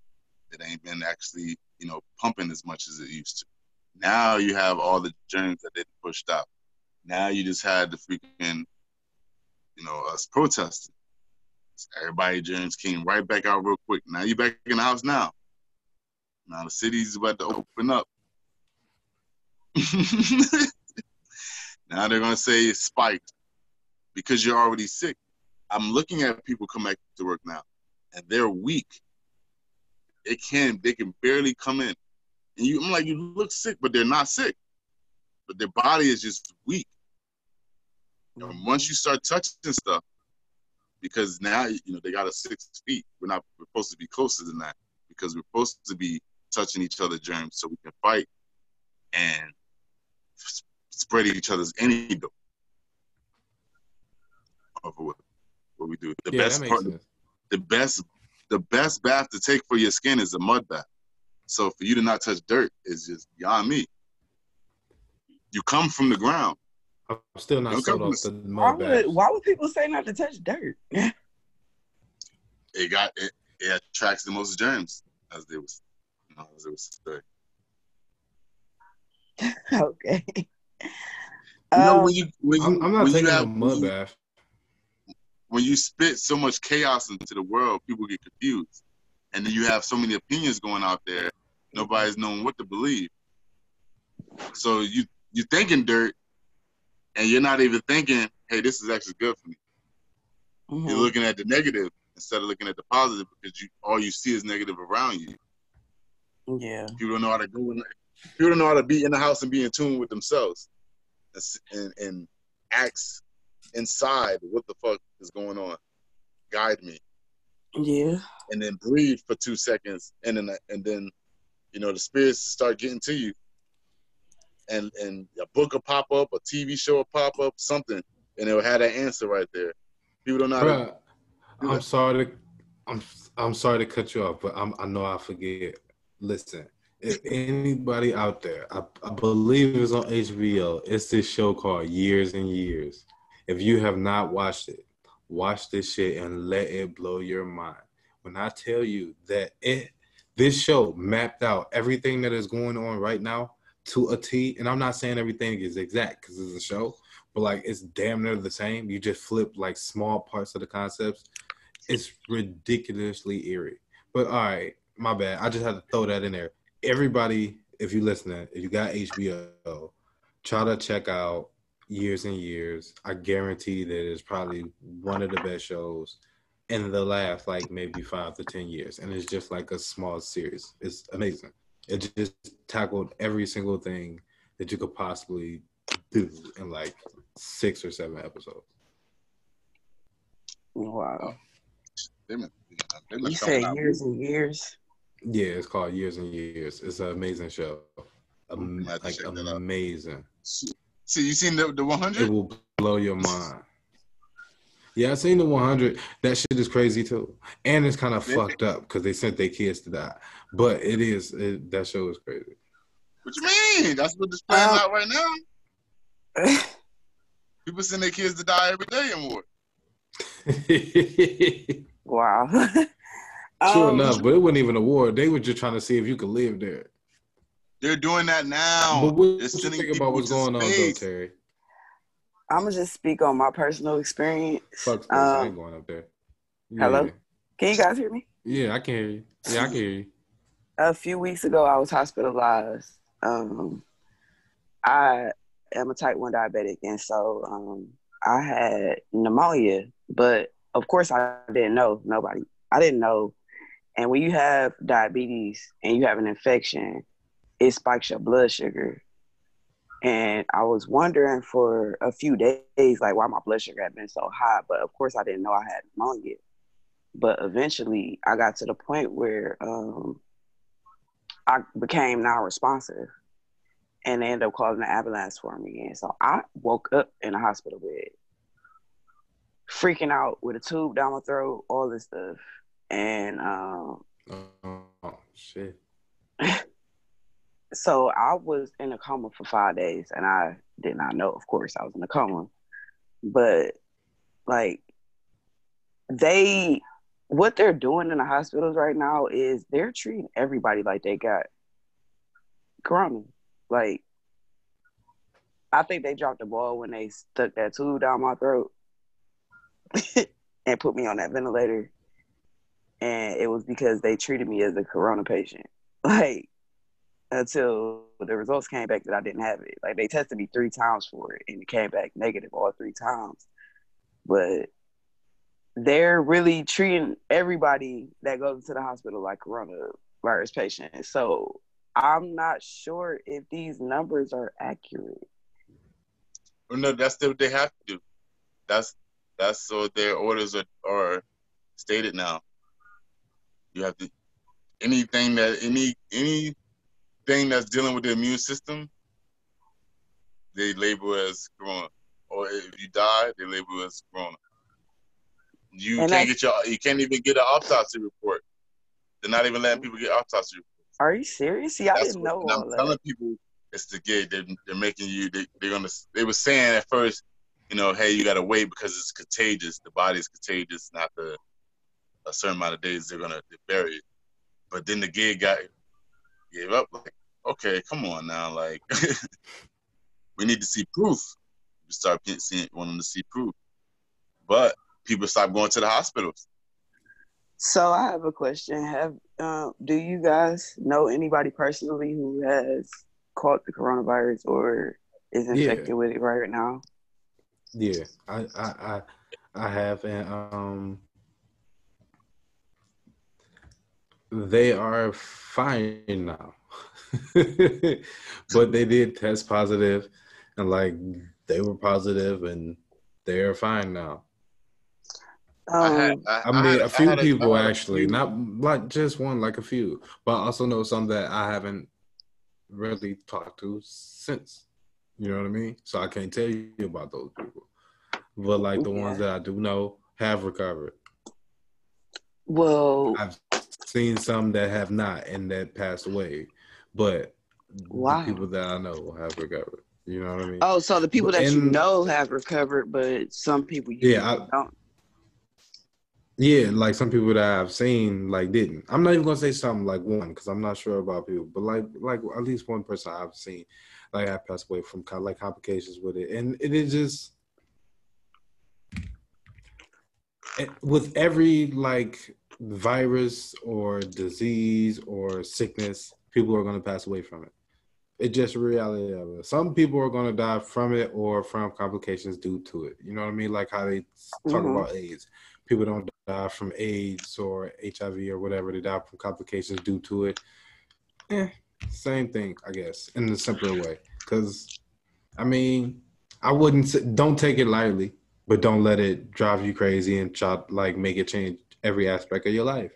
B: It ain't been actually, you know, pumping as much as it used to. Now you have all the germs that didn't pushed out. Now you just had the freaking, you know, us protesting. Everybody germs came right back out real quick. Now you back in the house now. Now the city's about to open up. now they're gonna say it's spiked because you're already sick. I'm looking at people come back to work now, and they're weak. They can they can barely come in, and you I'm like you look sick, but they're not sick, but their body is just weak. And mm-hmm. once you start touching stuff, because now you know they got us six feet. We're not we're supposed to be closer than that because we're supposed to be touching each other germs so we can fight and spread each other's antidote of what, what we do. The
A: yeah,
B: best part,
A: sense.
B: the best, the best bath to take for your skin is a mud bath. So for you to not touch dirt is just beyond me. You come from the ground.
A: I'm still not
B: Don't
A: sold off the
C: Why
A: mud bath.
C: would, why would people say not to touch dirt?
B: It got it, it attracts the most germs, as they was, you know, as it was say.
C: okay.
B: You know when you when you
A: I'm, I'm not
B: when
A: taking
B: you
A: a mud bath.
B: when you spit so much chaos into the world, people get confused, and then you have so many opinions going out there. Nobody's knowing what to believe. So you you thinking dirt, and you're not even thinking, hey, this is actually good for me.
C: mhm.
B: You're looking at the negative instead of looking at the positive because you all you see is negative around you.
C: Yeah.
B: People don't know how to go in. People don't know how to be in the house and be in tune with themselves, and s- and, and ask inside what the fuck is going on. Guide me,
C: Yeah.
B: and then breathe for two seconds, and then and then, you know, the spirits start getting to you, and and a book will pop up, a TV show will pop up, something, and it'll have that answer right there. People don't know how to.
A: Bruh, I'm sorry to I'm I'm sorry to cut you off, but I'm, I know I forget. Listen, if anybody out there, I, I believe it's on HBO. It's this show called Years and Years. If you have not watched it, watch this shit and let it blow your mind. When I tell you that it this show mapped out everything that is going on right now to a T. And I'm not saying everything is exact because it's a show, but like it's damn near the same. You just flip like small parts of the concepts. It's ridiculously eerie. But all right, my bad. I just had to throw that in there. Everybody, if you're listening, if you got HBO, try to check out Years and Years. I guarantee that it's probably one of the best shows in the last like maybe five to ten years. And it's just like a small series. It's amazing. It just tackled every single thing that you could possibly do in like six or seven episodes.
C: Wow.
B: They been, they been
C: You
B: showing
C: said years and years.
A: Yeah, it's called Years and Years. It's an amazing show. Am-
B: Might have to
A: like
B: check that out.
A: amazing.
B: See, you seen the the 100?
A: It will blow your mind. Yeah, I seen the 100. That shit is crazy too, and it's kind of
B: Yeah.
A: fucked up because they sent their kids to die. But it is it, that show is crazy.
B: What you mean? That's what this playing
C: Um,
B: out right now. People send their kids to die every day and more.
C: wow.
A: True
C: Um,
A: enough, but it wasn't even a war. They were just trying to see if you could live there.
B: They're doing that now.
A: but what,
B: They're
A: what you think about what's
B: to
A: going on, though. Terri?
C: I'm gonna just speak on my personal experience.
A: Fuck space. I ain't
C: Um,
A: going up there.
C: hello? Can you guys hear me?
A: Yeah, I can hear you. Yeah, I can hear you.
C: A few weeks ago, I was hospitalized. Um, I am a type one diabetic, and so um, I had pneumonia. But of course, I didn't know. Nobody. I didn't know. And when you have diabetes and you have an infection, it spikes your blood sugar. And I was wondering for a few days, like why my blood sugar had been so high. But of course, I didn't know I had pneumonia. But eventually, I got to the point where um, I became non-responsive, and they ended up calling the ambulance for me. And so I woke up in a hospital bed, freaking out with a tube down my throat, all this stuff. And um,
A: Oh shit.
C: so I was in a coma for five days, and I did not know. Of course, I was in a coma, but like they, what they're doing in the hospitals right now is they're treating everybody like they got corona. Like, I think they dropped the ball when they stuck that tube down my throat and put me on that ventilator, and it was because they treated me as a corona patient. Like until the results came back that I didn't have it. Like they tested me three times for it and it came back negative all three times. But they're really treating everybody that goes to the hospital like coronavirus patients. So I'm not sure if these numbers are accurate.
B: No, that's what they have to do. That's that's so their orders are, are stated now. You have to anything that any anything that's dealing with the immune system, they label as corona. Or if you die, they label as corona. You
C: And
B: can't
C: that's-
B: get your you can't even get an autopsy report. They're not even letting people get autopsy reports.
C: Are you serious? See, I didn't know
B: I'm telling
C: that.
B: people it's the gig. They're, they're making you. They, they're gonna. They were saying at first, you know, hey, you gotta wait because it's contagious. The body is contagious. Not the a certain amount of days they're gonna bury it. But then the gig got gave up. Like, okay, come on now. Like, we need to see proof. We start seeing wanting to see proof. But people stop going to the hospitals.
C: So I have a question. Have uh, do you guys know anybody personally who has caught the coronavirus or is
A: Yeah.
C: infected with it right now?
A: Yeah, I, I, I, I have, and um, they are fine now, but they did test positive, and like they were positive, and they are fine now.
B: I had.
C: Um,
B: I,
A: I mean,
B: had-
A: a few
B: I
A: people
B: a
A: actually,
B: few-
A: not like just one, like a few, but I also know some that I haven't really talked to since. You know what I mean? So I can't tell you about those people, but like the ones that I do know have recovered.
C: well,
A: I've seen some that have not and that passed away, but
C: Wow.
A: the people that I know have recovered. You know what I mean?
C: oh, so the people that you know have recovered, but some people you
A: Yeah, I-
C: don't.
A: Yeah, like some people that I've seen like didn't. I'm not even gonna say something like one because I'm not sure about people, but like like at least one person I've seen like I passed away from like complications with it, and it is just with every like virus or disease or sickness, people are gonna pass away from it. It's just reality of it. Some people are gonna die from it or from complications due to it. You know what I mean? Like how they talk mm-hmm. about AIDS. People don't die from AIDS or HIV or whatever. They die from complications due to it. Eh, same thing, I guess, in a simpler way. Because, I mean, I wouldn't don't take it lightly, but don't let it drive you crazy and try like make it change every aspect of your life.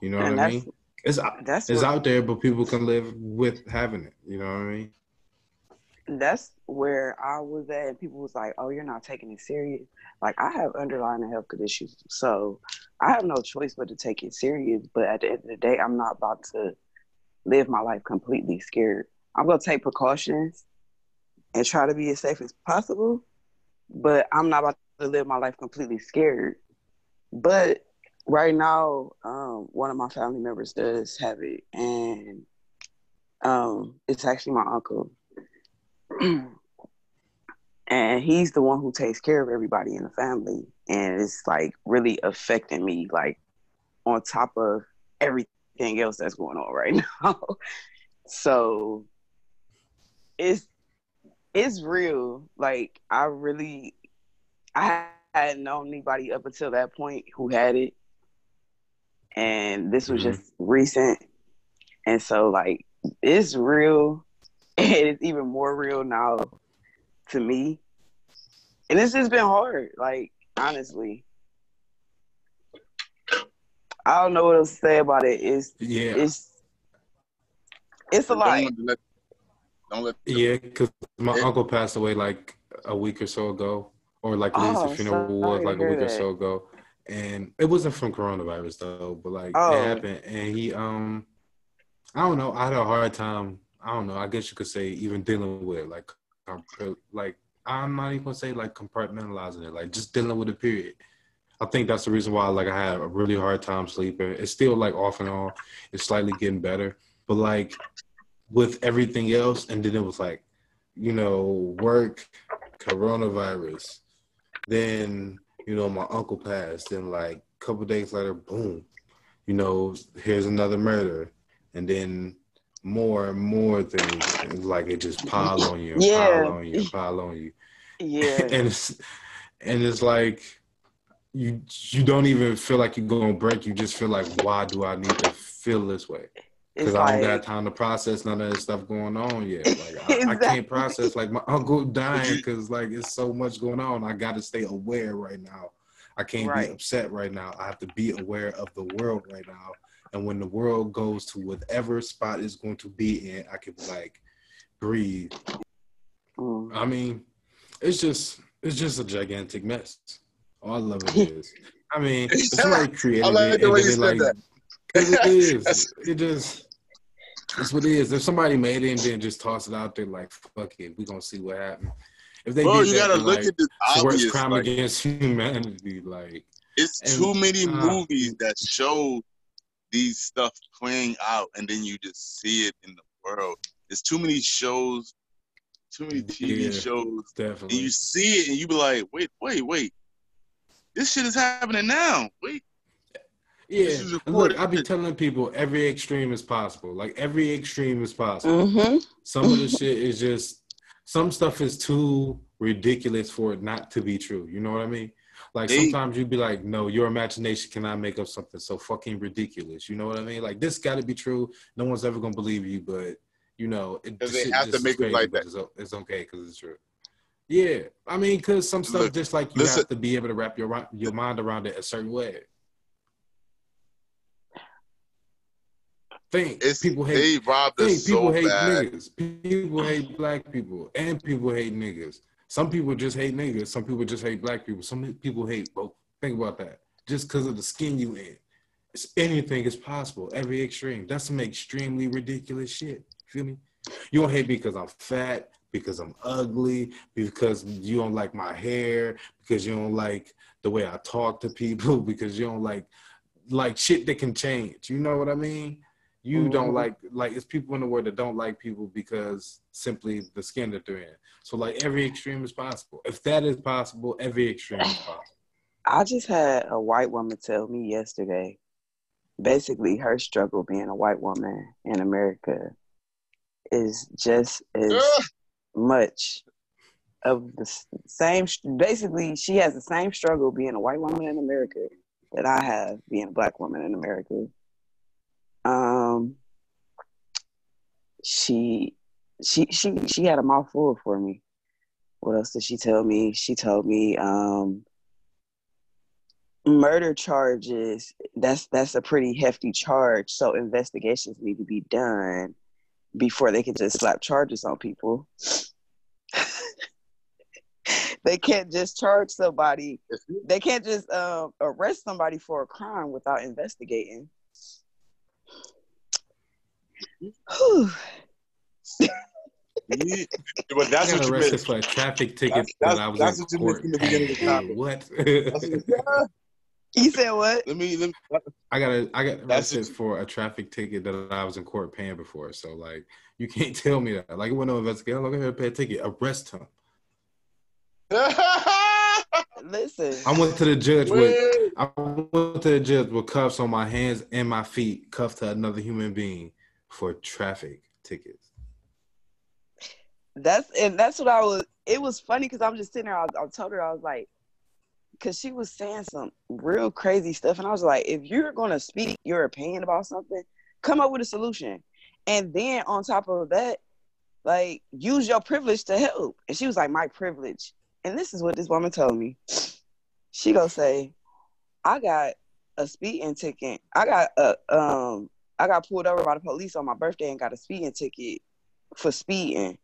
A: You know and what I mean? It's that's it's out there, but people can live with having it. You know what I mean?
C: That's where I was at. And people was like, "Oh, you're not taking it serious." Like I have underlying health conditions, so I have no choice but to take it serious. But at the end of the day, I'm not about to live my life completely scared. I'm gonna take precautions and try to be as safe as possible, but I'm not about to live my life completely scared. But right now, um, one of my family members does have it, and um, it's actually my uncle. and he's the one who takes care of everybody in the family and it's like really affecting me like on top of everything else that's going on right now. So it's it's real. Like i really i hadn't known anybody up until that point who had it and this was mm-hmm. just recent and so like it's real and it's even more real now to me. And this has been hard, like honestly. I don't know what else to say about it. It's yeah, it's it's a lot. Don't let,
A: don't let yeah, because my yeah. uncle passed away like a week or so ago, or like at least oh, the funeral was like a week that. or so ago, and it wasn't from coronavirus though, but like oh. it happened, and he um, I don't know, I had a hard time. I don't know. I guess you could say even dealing with like like I'm not even gonna say like compartmentalizing it, like just dealing with the period. I think that's the reason why like I had a really hard time sleeping. It's still like off and on. It's slightly getting better, but like with everything else, and then it was like, you know, work, coronavirus, then you know my uncle passed, and like a couple days later, boom, you know, here's another murder, and then more and more things. like it just pile on you, yeah. pile on you, pile on you.
C: Yeah.
A: and it's and it's like you you don't even feel like you're gonna break. You just feel like, why do I need to feel this way? Because I don't got time to process none of this stuff going on yet. Like I, exactly. I can't process like my uncle dying because like it's so much going on. I got to stay aware right now. I can't right. be upset right now. I have to be aware of the world right now and when the world goes to whatever spot it's going to be in, I can like breathe. Mm. I mean, it's just it's just a gigantic mess. All of it is. I mean, somebody created like it, and then like that. it is. It just that's what it is. If somebody made it and then just toss it out there, like fuck it, we gonna see what happens. If they
B: Bro, you gotta look like, at this obvious
A: crime like, against humanity, like
B: it's and, too many uh, movies that show these stuff playing out and then you just see it in the world. There's too many shows, too many TV yeah, shows.
A: Definitely.
B: And you see it and you be like, wait, wait, wait. This shit is happening now. Wait.
A: Yeah, look, I be telling people every extreme is possible. Like every extreme is possible. Mm-hmm. Some of the shit is just some stuff is too ridiculous for it not to be true. You know what I mean? Like they, sometimes you'd be like, no, your imagination cannot make up something so fucking ridiculous. You know what I mean? Like this got to be true. No one's ever gonna believe you, but you know,
B: it, they have to make it like that.
A: It's, it's okay because it's true. Yeah, I mean, because some stuff Look, just like you listen, have to be able to wrap your your mind around it a certain way. Think it's, people hate.
B: They robbed think,
A: us people
B: so
A: hate
B: bad.
A: niggas. People hate black people, and people hate niggas. Some people just hate niggas. Some people just hate black people. Some people hate both. Think about that. Just because of the skin you in. It's anything is possible. Every extreme. That's some extremely ridiculous shit. Feel me? You don't hate me because I'm fat, because I'm ugly, because you don't like my hair, because you don't like the way I talk to people, because you don't like like shit that can change. You know what I mean? You mm-hmm. don't like like it's people in the world that don't like people because simply the skin that they're in. So like every extreme is possible. If that is possible, every extreme is possible.
C: I just had a white woman tell me yesterday, basically her struggle being a white woman in America is just as much of the same. Basically, she has the same struggle being a white woman in America that I have being a black woman in America. Um, she she she she had a mouthful for me. What else did she tell me? She told me um, murder charges. That's that's a pretty hefty charge. So investigations need to be done before they can just slap charges on people. they can't just charge somebody. They can't just uh, arrest somebody for a crime without investigating.
B: but that's what you missed.
A: for a traffic ticket that's, that I was that's in what court. You missed in the
C: What? you said what?
B: Let me. Let me uh,
A: I got a. I got arrested for a traffic ticket that I was in court paying before. So like, you can't tell me that. Like, it wasn't no investigation. I'm going to pay a ticket. Arrest him.
C: Listen.
A: I went to the judge with I went to the judge with cuffs on my hands and my feet, cuffed to another human being for traffic tickets.
C: That's and that's what I was. It was funny because I'm just sitting there. I, I told her I was like, because she was saying some real crazy stuff, and I was like, if you're gonna speak your opinion about something, come up with a solution, and then on top of that, like use your privilege to help. And she was like, my privilege and this is what this woman told me. She gonna say, I got a speeding ticket. I got a um I got pulled over by the police on my birthday and got a speeding ticket for speeding.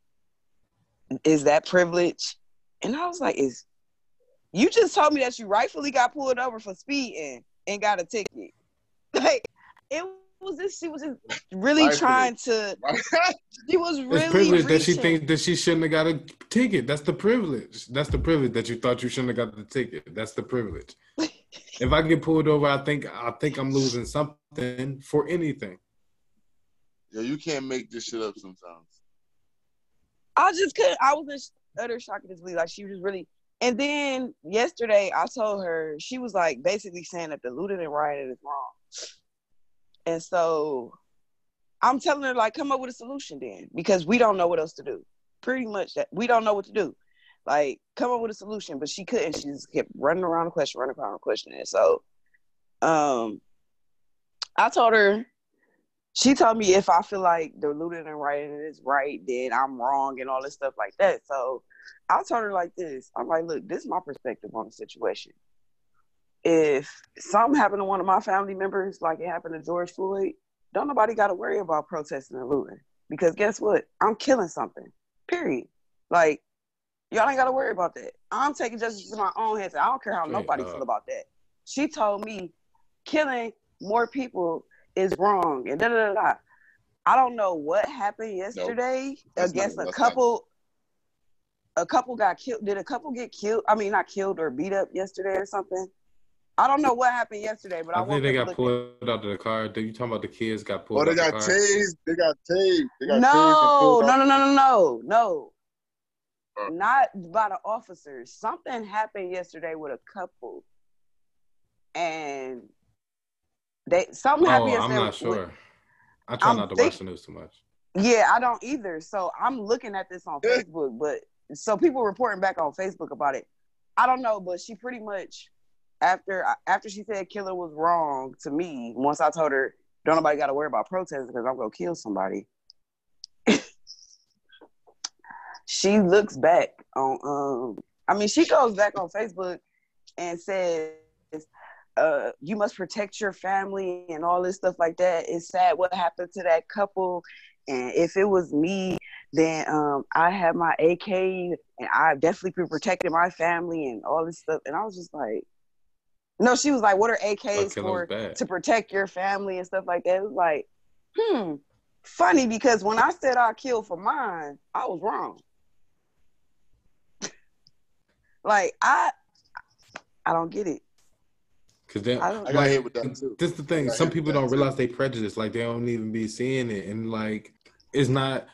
C: Is that privilege? And I was like, is you just told me that you rightfully got pulled over for speeding and got a ticket. Like it was this she was just really right trying to she was really
A: it's privilege reaching. that she thinks that she shouldn't have got a ticket that's the privilege that's the privilege that you thought you shouldn't have got the ticket that's the privilege if i get pulled over i think i think i'm losing something for anything
B: yeah you can't make this shit up sometimes
C: i just couldn't i was in utter shock at this like she was really and then yesterday i told her she was like basically saying that the looting and rioting is wrong and so I'm telling her, like, come up with a solution then, because we don't know what else to do. Pretty much that we don't know what to do. Like, come up with a solution, but she couldn't. She just kept running around the question, running around the question. And so um I told her, she told me if I feel like the looting and writing is right, then I'm wrong and all this stuff like that. So I told her like this. I'm like, look, this is my perspective on the situation if something happened to one of my family members, like it happened to George Floyd, don't nobody got to worry about protesting and looting because guess what? I'm killing something. Period. Like y'all ain't got to worry about that. I'm taking justice in my own hands. I don't care how nobody feel about that. She told me killing more people is wrong and da da da. da. I don't know what happened yesterday nope. against a couple. A couple got killed. Did a couple get killed? I mean, not killed or beat up yesterday or something. I don't know what happened yesterday, but I,
A: I think they got pulled out of the car. You talking about the kids got pulled?
B: Oh, they got
A: the
B: tased. They got tased. They got
C: no, no, no, no, no, no, no. Not by the officers. Something happened yesterday with a couple, and they something
A: oh,
C: happened.
A: I'm not sure. With, I try I'm not to think, watch the news too much.
C: Yeah, I don't either. So I'm looking at this on Facebook, but so people reporting back on Facebook about it. I don't know, but she pretty much after after she said killer was wrong to me, once I told her don't nobody got to worry about protesting because I'm gonna kill somebody. She looks back on um I mean she goes back on Facebook and says uh you must protect your family and all this stuff like that. It's sad what happened to that couple and if it was me then um I have my AK and I definitely protected my family and all this stuff and I was just like no, she was like, "What are AKs for? To protect your family and stuff like that." It was like, hmm, funny because when I said I killed for mine, I was wrong. Like I, I don't get it.
A: Cause then,
C: I don't-
B: I got hit with that too.
A: This the thing. Some people don't
B: too.
A: realize they prejudice. Like they don't even be seeing it, and like it's not.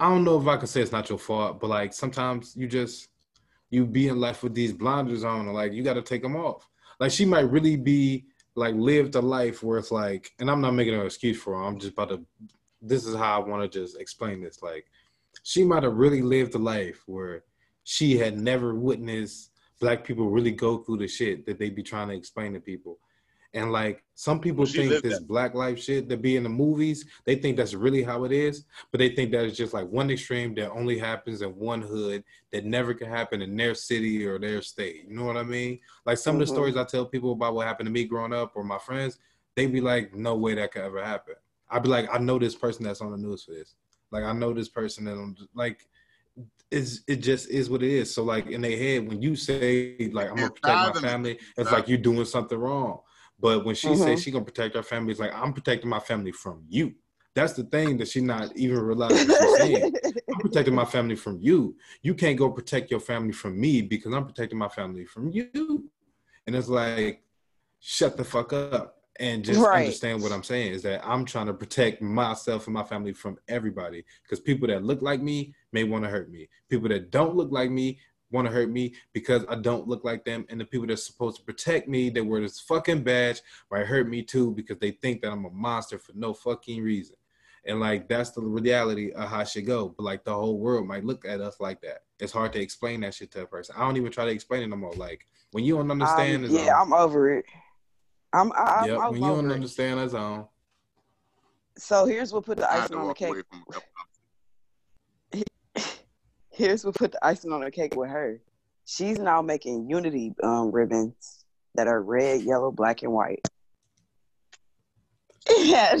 A: I don't know if I can say it's not your fault, but like sometimes you just you be in life with these blinders on, and like you got to take them off. Like she might really be like lived a life where it's like, and I'm not making an excuse for her. I'm just about to. This is how I want to just explain this. Like she might have really lived a life where she had never witnessed black people really go through the shit that they be trying to explain to people. And like some people
B: Well,
A: think this
B: that.
A: black life shit that be in the movies, they think that's really how it is, but they think that it's just like one extreme that only happens in one hood that never can happen in their city or their state. You know what I mean? Like some of the
C: Mhm.
A: stories I tell people about what happened to me growing up or my friends, they be like, no way that could ever happen. I'd be like, I know this person that's on the news for this. Like I know this person and I'm just, like it's it just is what it is. So like in their head, when you say like I'm gonna protect my family, it's like you're doing something wrong. But when she
C: Mhm.
A: says she gonna protect her family, it's like I'm protecting my family from you. That's the thing that she not even realizing she's saying. I'm protecting my family from you. You can't go protect your family from me because I'm protecting my family from you. And it's like, shut the fuck up and just
C: Right.
A: understand what I'm saying is that I'm trying to protect myself and my family from everybody. Because people that look like me may want to hurt me. People that don't look like me want to hurt me because I don't look like them. And the people that's supposed to protect me that wear this fucking badge might hurt me too because they think that I'm a monster for no fucking reason. And like that's the reality of how shit go. But like the whole world might look at us like that. It's hard to explain that shit to a person. I don't even try to explain it no more. Like when you don't understand,
C: Um, yeah. I'm over it. I'm, I'm,
A: Yep,
C: I'm
A: when you don't
C: it.
A: understand, that's on.
C: So here's what put the icing on the cake.
B: away from a couple
C: Here's what put the icing on the cake with her. She's now making unity um, ribbons that are red, yellow, black, and white. had,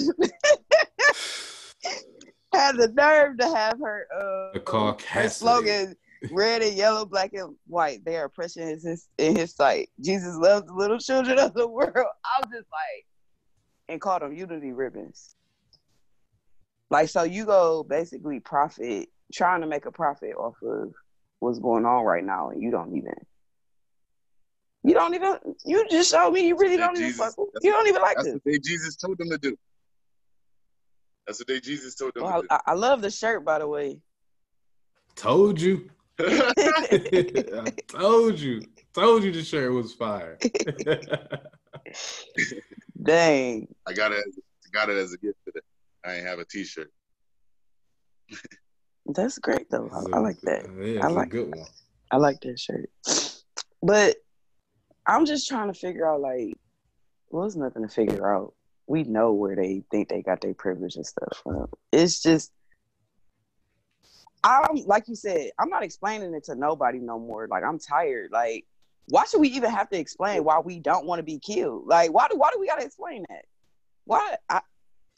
C: had the nerve to have her uh,
A: The call
C: her
A: Cassidy.
C: slogan red and yellow, black and white. They are precious in his, in his sight. Jesus loves the little children of the world. I was just like, and called them unity ribbons. Like, so you go basically profit, trying to make a profit off of what's going on right now, and you don't even. You don't even. You just showed me you really don't even fuck. with- You don't even like
B: That's
C: this.
B: the day Jesus told them to do. That's the day Jesus told them
C: Well,
B: to
C: I, I love the shirt, by the way.
A: Told you.
B: Do.
A: I told you. Told you the shirt was fire.
C: Dang.
B: I got it. As, got it as a gift today. I ain't have a T-shirt.
C: That's great though. I, I like that.
A: Yeah, it's
C: I
A: a
C: like-
A: good one.
C: I like that shirt. But I'm just trying to figure out like, well, there's nothing to figure out. We know where they think they got their privilege and stuff from. It's just, I'm like you said, I'm not explaining it to nobody no more. Like I'm tired. Like, why should we even have to explain why we don't want to be killed? Like, why do why do we gotta explain that? Why? I,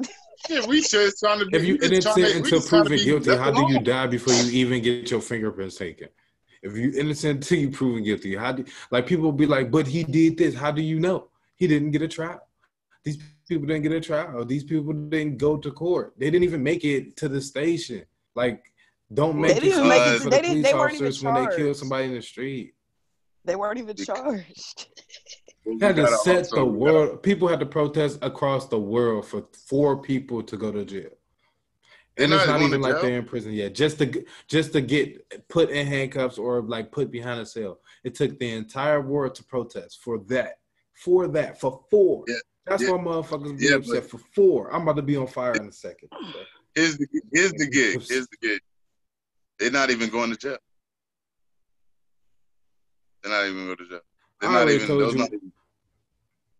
B: Yeah, we just trying to be.
A: If you
B: we just trying
A: innocent
B: to-
A: until
B: just trying to
A: proven guilty, how do you die before you even get your fingerprints taken? If you innocent until you proven guilty, how do like people be like, but he did this. How do you know he didn't get a trial? These people didn't get a trial. These people didn't go to court. They didn't even make it to the station. Like, don't make
C: They didn't
B: make it to-
A: for
C: they
A: the
C: didn't-
A: police
C: they weren't even
A: officers when they kill
C: charged.
A: somebody in the street.
C: they weren't even charged.
B: We
A: Had to set
B: also-
A: the
B: we gotta-
A: world. People had to protest across the world for four people to go to jail. And it's
B: not
A: not even like they're in prison yet. Just to just to get put in handcuffs or like put behind a cell. It took the entire world to protest for that. For that. For four.
B: Yeah,
A: That's
B: yeah.
A: why motherfuckers be
B: Yeah,
A: upset for four. I'm about to be on fire in a second.
B: Here's the here's the gig. Here's the gig. They're not even going to jail. They're not even going to jail. They're
A: I
B: not even.
A: told you-
B: not even.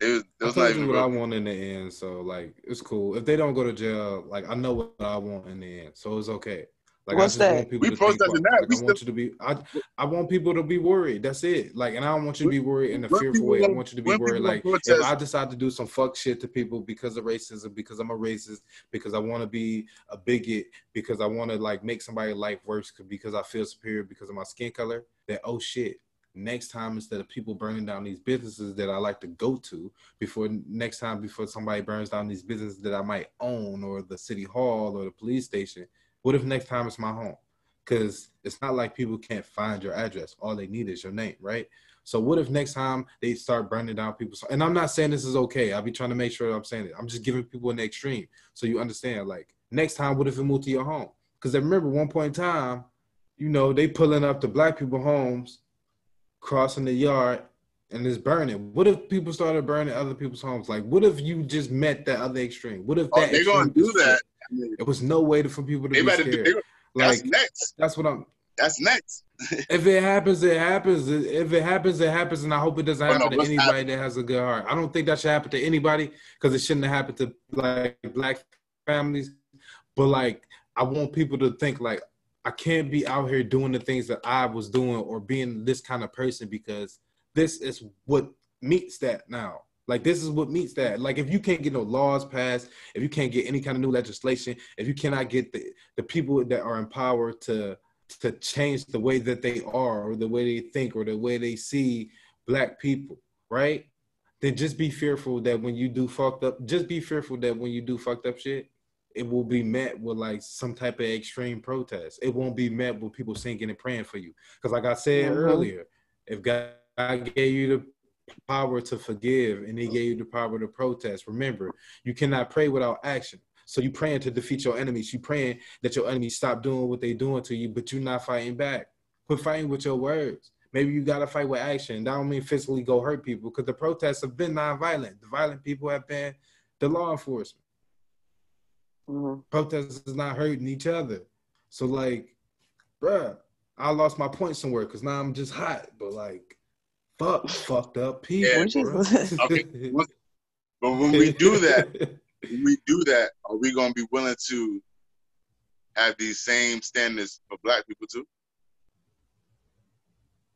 B: It was,
A: I told
B: not
A: you
B: even.
A: what I want in the end, so like it's cool. If they don't go to jail, like I know what I want in the end, so it's okay. Like
C: What's
A: I just
C: that?
A: want people
B: We
A: to think,
B: protesting
A: like,
B: that. We
A: I want you to be. I I want people to be worried. That's it. Like, and I don't want you to be worried in a
B: When
A: fearful way. I want you to be worried. Like, if I decide to do some fuck shit to people because of racism, because I'm a racist, because I want to be a bigot, because I want to like make somebody's life worse, because I feel superior because of my skin color, that oh shit. Next time, instead of people burning down these businesses that I like to go to, before next time, before somebody burns down these businesses that I might own, or the city hall, or the police station, what if next time it's my home? because it's not like people can't find your address. All they need is your name, right? So what if next time they start burning down people's and I'm not saying this is okay. I'll be trying to make sure I'm saying it. I'm just giving people an extreme so you understand. Like next time, what if it moved to your home? Because I remember one point in time, you know, they pulling up to black people homes, crossing the yard, and it's burning. What if people started burning other people's homes? Like, what if you just met that other extreme? What if
B: Oh,
A: that
B: they're gonna do that.
A: It was no way to, for people to
B: They
A: be
B: do.
A: scared.
B: They,
A: like
B: that's next.
A: that's what I'm.
B: That's next.
A: If it happens, it happens. If it happens, it happens, and I hope it doesn't
B: Oh, no,
A: happen to anybody that has a good heart. I don't think that should happen to anybody because it shouldn't have happened to like black families. But like, I want people to think like I can't be out here doing the things that I was doing or being this kind of person because this is what meets that now. Like this is what meets that. Like if you can't get no laws passed, if you can't get any kind of new legislation, if you cannot get the the people that are in power to to change the way that they are or the way they think or the way they see black people, right? Then just be fearful that when you do fucked up, just be fearful that when you do fucked up shit, it will be met with like some type of extreme protest. It won't be met with people singing and praying for you. Because like I said
C: Mhm.
A: earlier, if God gave you the power to forgive and he gave you the power to protest, remember, you cannot pray without action. So you praying to defeat your enemies. You praying that your enemies stop doing what they're doing to you, but you're not fighting back. Quit fighting with your words. Maybe you gotta fight with action. That don't mean physically go hurt people because the protests have been non-violent. The violent people have been the law enforcement.
C: Mhm.
A: Protesters is not hurting each other. So like, bruh, I lost my point somewhere because now I'm just hot. But like, fuck, fucked up people.
B: Yeah, Okay, But when we do that, when we do that, are we gonna be willing to have these same standards for black people too?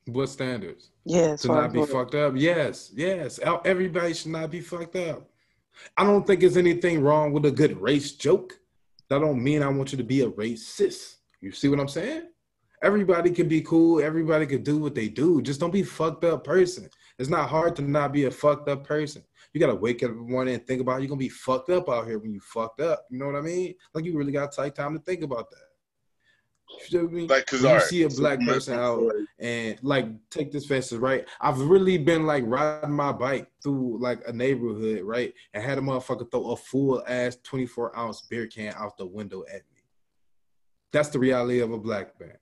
A: what standards?
C: Yeah, as
A: to not be
C: what-
A: fucked up. Yes, yes. Everybody should not be fucked up. I don't think there's anything wrong with a good race joke. That don't mean I want you to be a racist. You see what I'm saying? Everybody can be cool. Everybody can do what they do. Just don't be a fucked up person. It's not hard to not be a fucked up person. You gotta wake up in the morning and think about you're gonna be fucked up out here when you fucked up. You know what I mean? Like you really gotta take time to think about that. You feel me?
B: Like, cause
A: When you
B: right,
A: see a black person out and like take this fast right. I've really been like riding my bike through like a neighborhood, right, and had a motherfucker throw a full ass 24 ounce beer can out the window at me. That's the reality of a black man.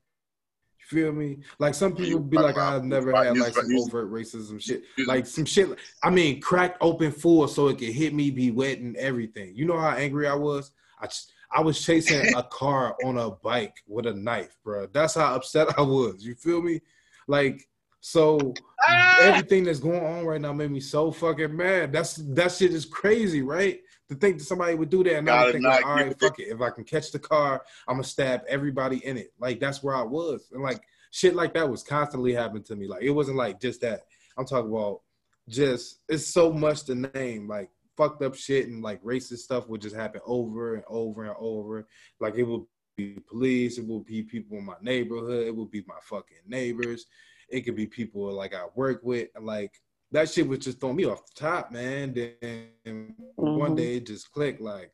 A: Feel me? Like some people be like, I've never had like some overt racism shit. Like some shit. I mean, crack open full so it could hit me, be wet and everything. You know how angry I was? I I was chasing a car on a bike with a knife, bro. That's how upset I was. You feel me? Like, so
B: Ah!
A: everything that's going on right now made me so fucking mad. That's that shit is crazy, right? To think that somebody would do that and I think like, all right, fuck it. If I can catch the car, I'm gonna stab everybody in it. Like that's where I was. And like shit like that was constantly happening to me. Like it wasn't like just that. I'm talking about just it's so much to name. Like fucked up shit and like racist stuff would just happen over and over and over. Like it would be police, it would be people in my neighborhood, it would be my fucking neighbors, it could be people like I work with. Like that shit was just throwing me off the top, man. Then one
C: Mhm.
A: day it just clicked like,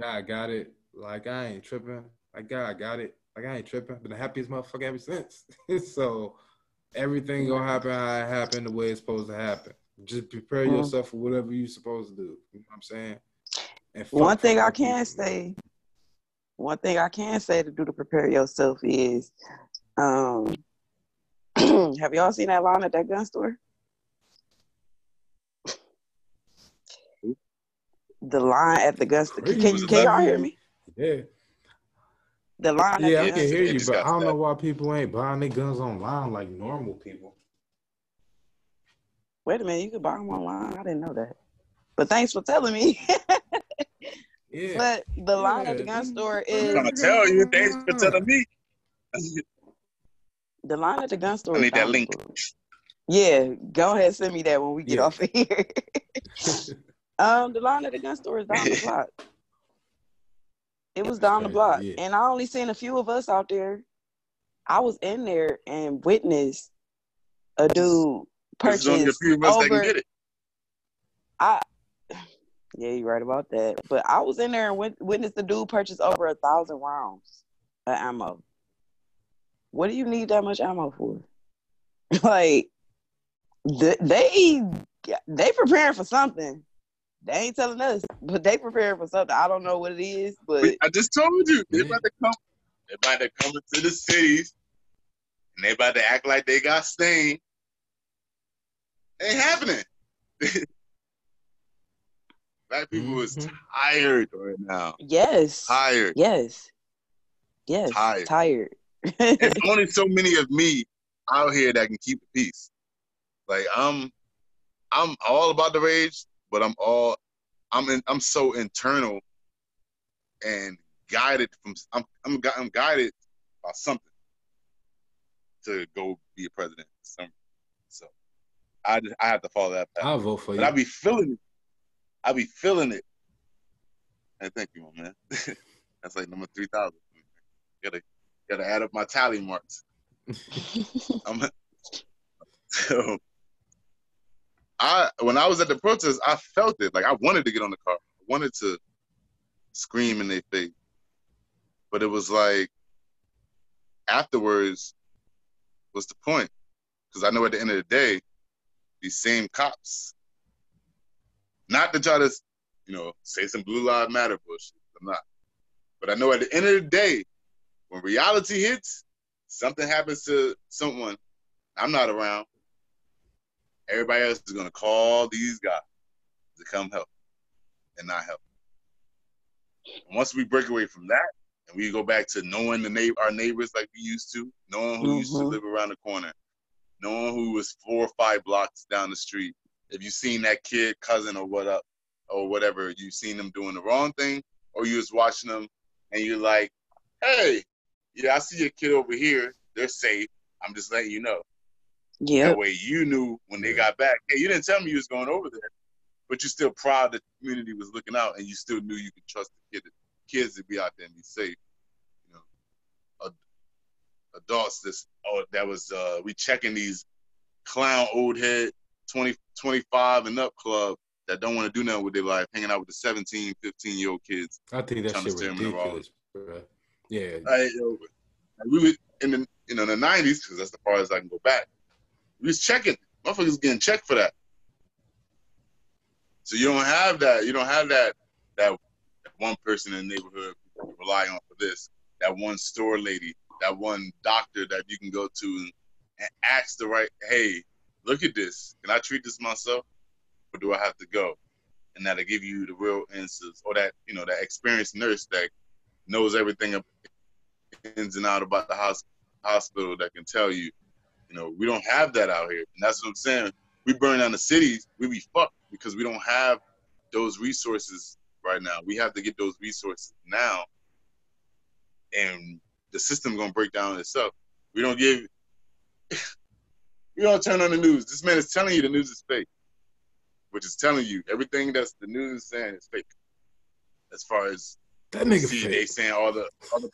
A: God got it. Like I ain't tripping. Like God I got it. Like I ain't tripping. Been the happiest motherfucker ever since. so everything gonna happen how it happened the way it's supposed to happen. Just prepare
C: Mhm.
A: yourself for whatever you're supposed to do. You know what I'm saying? And
C: One thing I can
A: people,
C: say, one thing I can say to do to prepare yourself is, um, have y'all seen that line at that gun store? The line at the gun store. Can, can,
A: Crazy.
C: can y'all hear me?
A: Yeah.
C: The line at
A: Yeah,
C: the
A: I can hear you, but I don't know why people ain't buying their guns online like normal people.
C: Wait a minute, you can buy them online. I didn't know that. But thanks for telling me.
A: Yeah.
C: but the line at the gun
A: them-
C: store
A: them
C: is
B: gonna tell you, thanks for telling me.
C: the line at the gun store.
B: I
C: is
B: need that link.
C: Yeah, go ahead, send me that when we get
A: Yeah.
C: off of here. um, the line at the gun store is down the block. It was down the block,
A: yeah.
C: and I only seen a few of us out there. I was in there and witnessed a dude
B: There's only a
C: purchase
B: few of us that can
C: over.
B: get it.
C: I yeah, you're right about that. But I was in there and wit- witnessed the dude purchase over a thousand rounds of ammo. what do you need that much ammo for? like they they preparing for something. They ain't telling us, but they preparing for something. I don't know what it is, but
B: I just told you they about to come. They about to come into the cities, and they about to act like they got stain. Ain't happening. Black people mm-hmm. is tired right now.
C: Yes.
B: Tired.
C: Yes. Yes. Tired. Tired.
B: There's only so many of me out here that can keep the peace. Like I'm, I'm all about the rage, but I'm all, I'm in, I'm so internal and guided from. I'm I'm I'm guided by something to go be a president. Some, so I just, I have to follow that path.
A: I'll vote for you.
B: but
A: you.
B: I be feeling it. I be feeling it. And thank you, my man. That's like number three thousand. Gotta gotta add up my tally marks. I'm, so I when I was at the protest, I felt it. Like I wanted to get on the car. I wanted to scream in their face. But it was like afterwards, what's the point? Because I know at the end of the day, these same cops, not to try to, you know, say some blue lives matter bullshit. I'm not. But I know at the end of the day, when reality hits, something happens to someone, I'm not around. Everybody else is gonna call these guys to come help and not help. And once we break away from that and we go back to knowing the neighbor, our neighbors like we used to, knowing who mm-hmm. used to mm-hmm. live around the corner, knowing who was four or five blocks down the street. If you seen that kid, cousin, or what up, or whatever, you seen them doing the wrong thing, or you was watching them and you're like, hey, yeah, I see a kid over here. They're safe. I'm just letting you know.
C: Yeah.
B: That way you knew when they got back. Hey, you didn't tell me you was going over there, but you're still proud that the community was looking out and you still knew you could trust the kid, kids to be out there and be safe. You know, adults this oh that was uh we checking these clown old head 20 25 and up club that don't want to do nothing with their life, hanging out with the 17, 15 year old kids.
A: I think that shit ridiculous, bro. Yeah.
B: I, we were in the you know the nineties because that's the farthest I can go back. We was checking. Motherfuckers getting checked for that. So you don't have that. You don't have that that, one person in the neighborhood you rely on for this. That one store lady. That one doctor that you can go to and, and ask the right. Hey, look at this. Can I treat this myself, or do I have to go? And that'll give you the real answers, or that you know that experienced nurse that knows everything ins and out about the hospital that can tell you, you know, we don't have that out here. And that's what I'm saying. We burn down the cities, we be fucked because we don't have those resources right now. We have to get those resources now. And the system gonna break down itself. We don't give we don't turn on the news. This man is telling you the news is fake. Which is telling you everything that's the news is saying is fake. As far as
A: that nigga
B: see,
A: fake.
B: they saying all the all the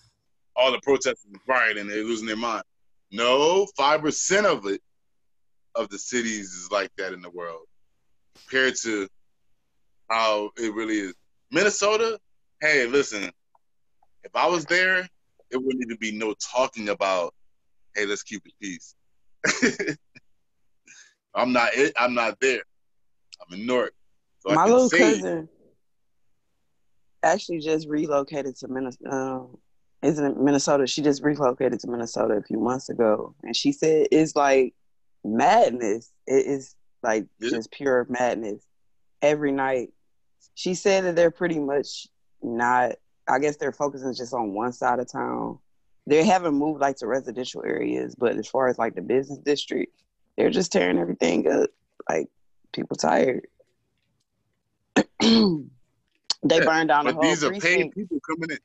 B: all the protesters rioting and they're losing their mind. No, five percent of it of the cities is like that in the world compared to how it really is. Minnesota, hey, listen, if I was there, it wouldn't even be no talking about, hey, let's keep the peace. I'm not it. I'm not there. I'm in Newark.
C: So My little cousin actually just relocated to Minnesota. Uh, Isn't it Minnesota? She just relocated to Minnesota a few months ago, and she said it's like madness. It is like yeah. just pure madness every night. She said that they're pretty much not. I guess they're focusing just on one side of town. They haven't moved like to residential areas, but as far as like the business district, they're just tearing everything up. Like people tired. They yeah, burned down the whole
B: these are
C: precinct.
B: paid people coming in.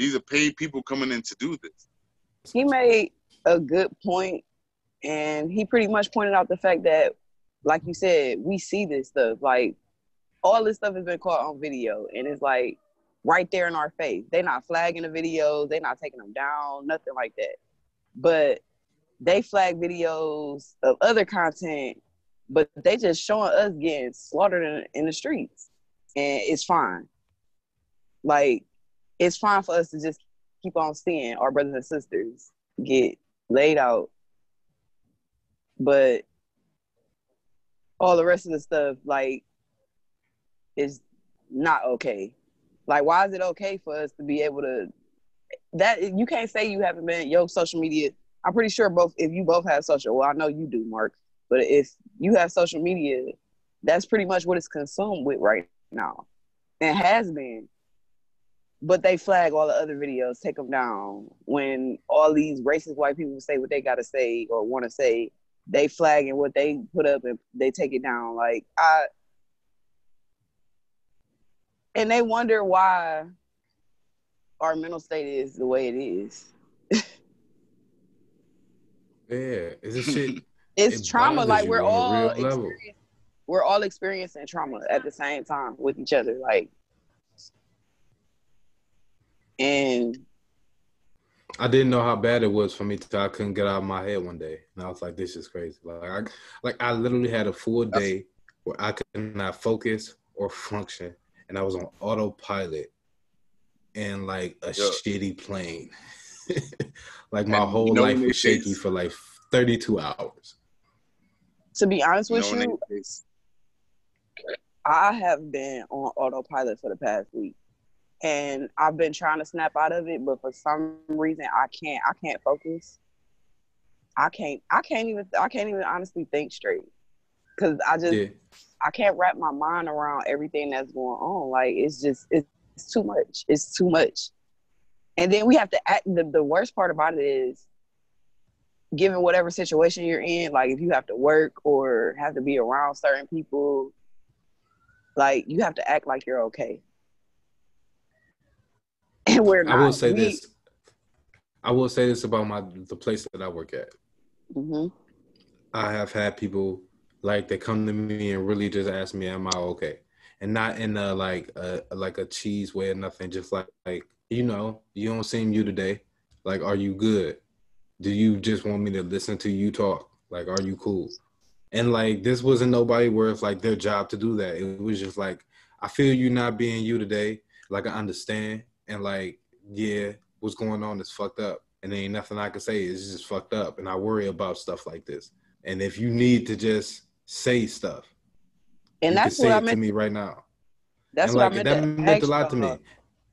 B: These are paid people coming in to do this.
C: He made a good point, and he pretty much pointed out the fact that, like you said, we see this stuff. Like all this stuff has been caught on video, and it's like right there in our face. They're not flagging the videos. They're not taking them down. Nothing like that. But they flag videos of other content, but they just showing us getting slaughtered in, in the streets and it's fine. Like, it's fine for us to just keep on seeing our brothers and sisters get laid out, but all the rest of the stuff like is not okay. Like, why is it okay for us to be able to? That you can't say you haven't been your social media. I'm pretty sure both if you both have social. Well, I know you do, Mark. But if you have social media, that's pretty much what it's consumed with right now, and has been. But they flag all the other videos, take them down. When all these racist white people say what they gotta say or want to say, they flagging what they put up and they take it down. Like I, and they wonder why our mental state is the way it is.
A: yeah, it's a shit.
C: it's it trauma. Like we're all we're all experiencing trauma at the same time with each other. Like, and
A: I didn't know how bad it was for me till I couldn't get out of my head one day, and I was like, "This is crazy." Like, I, like I literally had a full day where I could not focus or function, and I was on autopilot and like a yeah. shitty plane. like my and whole you know life was shaky for like 32 hours.
C: To be honest with you, you I have been on autopilot for the past week. And I've been trying to snap out of it, but for some reason I can't I can't focus. I can't I can't even I can't even honestly think straight. Cause I just yeah. I can't wrap my mind around everything that's going on. Like it's just it's too much. It's too much. And then we have to act the, the worst part about it is given whatever situation you're in, like if you have to work or have to be around certain people, like you have to act like you're okay. And we're not.
A: I will say we, this. I will say this about my the place that I work at. Mm-hmm. I have had people like they come to me and really just ask me, "Am I okay?" And not in a like a like a cheese way or nothing. Just like like you know, you don't seem you today. Like, are you good? Do you just want me to listen to you talk? Like, are you cool? And like, this wasn't nobody worth like their job to do that. It was just like, I feel you not being you today. Like, I understand. And like, yeah, what's going on is fucked up. And there ain't nothing I can say. It's just fucked up. And I worry about stuff like this. And if you need to just say stuff,
C: and that's what I meant
A: to me right now.
C: That's and what like, I meant. That meant a lot to me.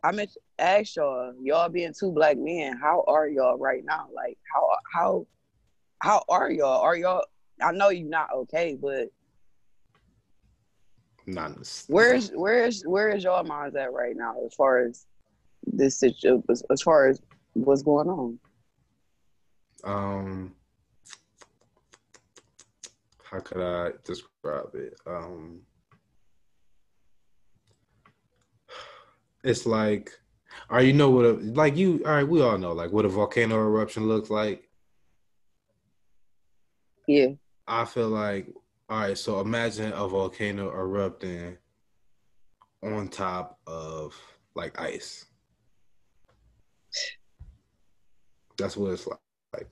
C: I meant to ask y'all, y'all being two black men, how are y'all right now? Like how how how are y'all? Are y'all I know you're not okay, but
A: not
C: where's where's where is y'all minds at right now as far as this situation as, as far as what's going on?
A: Um how could I describe it? Um it's like, all right, you know what? A, like you, all right, we all know like what a volcano eruption looks like.
C: Yeah.
A: I feel like, all right, so imagine a volcano erupting on top of like ice. That's what it's like. like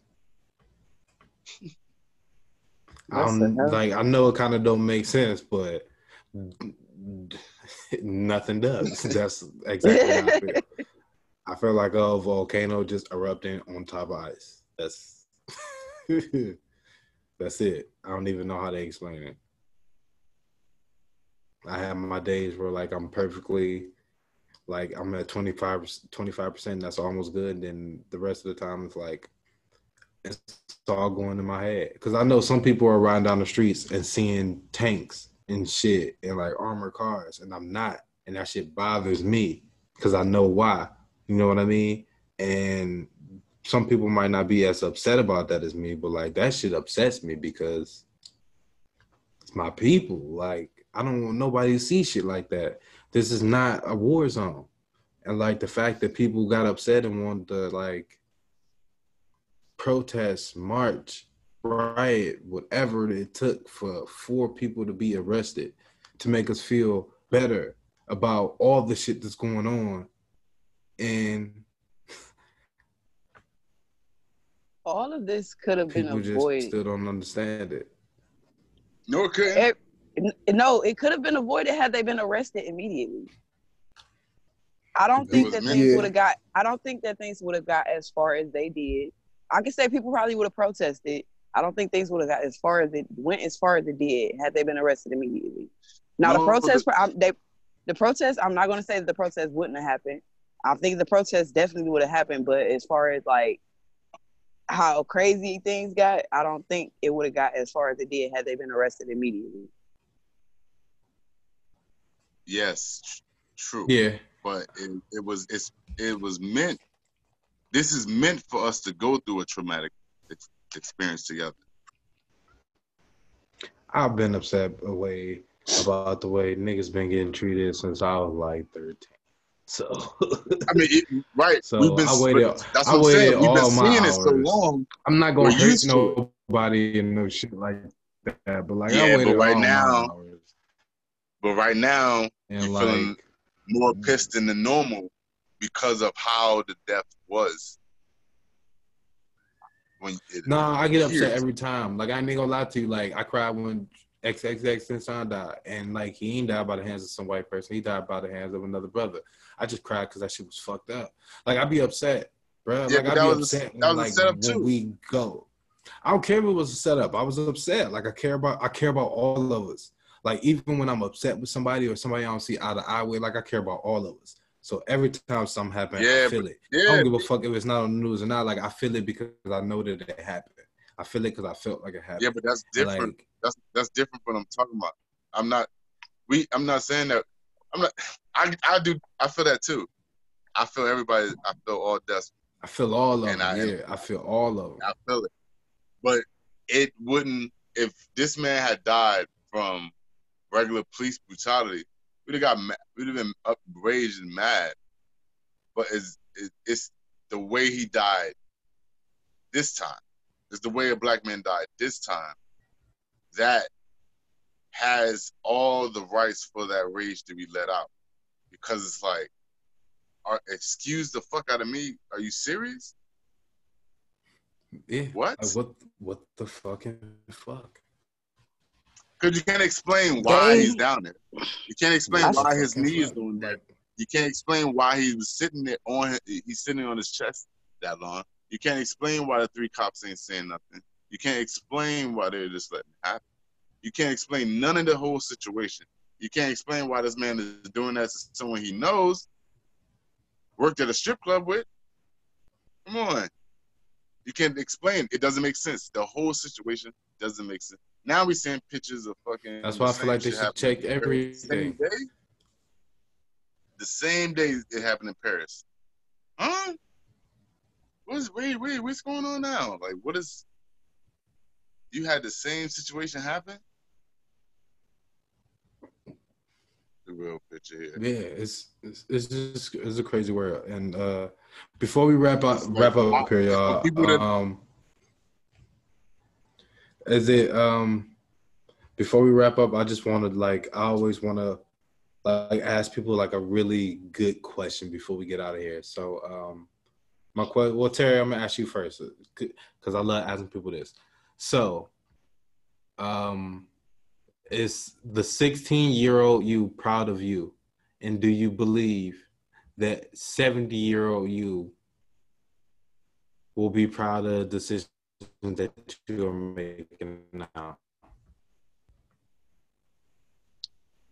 A: I don't like. I know it kind of don't make sense, but nothing does. That's exactly how I feel. I feel like a volcano just erupting on top of ice. That's that's it. I don't even know how to explain it. I have my days where like I'm perfectly like I'm at 25 25%, that's almost good. And Then the rest of the time it's like it's all going in my head. Cause I know some people are riding down the streets and seeing tanks and shit and like armored cars, and I'm not, and that shit bothers me because I know why. You know what I mean? And some people might not be as upset about that as me, but like that shit upsets me because it's my people. Like I don't want nobody to see shit like that. This is not a war zone. And like the fact that people got upset and wanted to like protest, march, riot, whatever it took for four people to be arrested to make us feel better about all the shit that's going on. And
C: all of this could have been avoided.
A: People Just still don't understand it.
B: No, it couldn't. It,
C: no, it could have been avoided had they been arrested immediately. I don't think that things yeah. would have got. I don't think that things would have got as far as they did I can say people probably would have protested. I don't think things would have got as far as it went as far as it did had they been arrested immediately. Now
B: No,
C: the
B: but
C: protest, I'm, they, the protest. I'm not going to say that the protest wouldn't have happened. I think the protest definitely would have happened, but as far as like how crazy things got, I don't think it would have got as far as it did had they been arrested immediately.
B: Yes, true.
A: Yeah.
B: But it, it was it's it was meant. This is meant for us to go through a traumatic ex- experience together.
A: I've been upset away about the way niggas been getting treated since I was like 13. So
B: I mean, it, right?
A: So
B: we've been.
A: I waited-
B: That's
A: I
B: what I'm saying. We've been
A: all my
B: seeing it so long.
A: I'm not gonna
B: We're
A: hurt
B: used to it.
A: nobody and no shit like that. But like
B: Yeah,
A: I
B: but
A: waited
B: right
A: all my
B: now-
A: hours.
B: But right now,
A: and like
B: feeling more mm-hmm. pissed than the normal because of how the death was. When
A: No, I get upset
B: Years.
A: every time. Like I ain't gonna lie to you. Like I cried when XXXTentacion died, and like he ain't died by the hands of some white person. He died by the hands of another brother. I just cried because that shit was fucked up. Like I'd be upset, bro.
B: Yeah,
A: like I'd
B: that
A: be
B: was
A: upset.
B: that was a setup, too.
A: We go. I don't care if it was a setup. I was upset. Like I care about. I care about all of us. Like even when I'm upset with somebody or somebody I don't see eye to eye with, like I care about all of us. So every time something happens,
B: Yeah,
A: I feel it. I don't give a fuck if it's not on the news or not. Like I feel it because I know that it happened. I feel it because I felt like it happened.
B: yeah, but that's different.
A: Like,
B: that's that's different from what I'm talking about. I'm not we I'm not saying that I'm not I I do I feel that too. I feel everybody I feel all deaths.
A: I feel all of
B: And
A: them.
B: I-
A: yeah, I feel all of them.
B: I feel it. But it wouldn't if this man had died from regular police brutality, we'd have got we'd have been outraged and mad. But it's it, it's the way he died this time. It's the way a black man died this time that has all the rights for that rage to be let out. Because it's like, are, excuse the fuck out of me. Are you serious?
A: Yeah.
B: What?
A: What? What the fucking fuck?
B: Because you can't explain why he's down there. You can't explain why his knee is doing that. You can't explain why he was sitting there on his, he's sitting on his chest that long. You can't explain why the three cops ain't saying nothing. You can't explain why they're just letting it happen. You can't explain none of the whole situation. You can't explain why this man is doing that to someone he knows, worked at a strip club with. Come on. You can't explain. It doesn't make sense. The whole situation doesn't make sense. Now we're seeing pictures of fucking.
A: That's why I feel like they should check
B: in Paris. The same
A: everything.
B: day. The same day it happened in Paris. Huh? What's wait, wait, what's going on now? Like what is you had the same situation happen? The real picture here.
A: Yeah, it's it's, it's just it's a crazy world. And uh before we wrap up wrap up here, y'all. Um, is it um before we wrap up? I just wanted like I always want to like ask people like a really good question before we get out of here. So um my question, well Terri, I'm gonna ask you first because I love asking people this. So um is the 16 year old you proud of you and do you believe that 70 year old you will be proud of the decisions that you are making now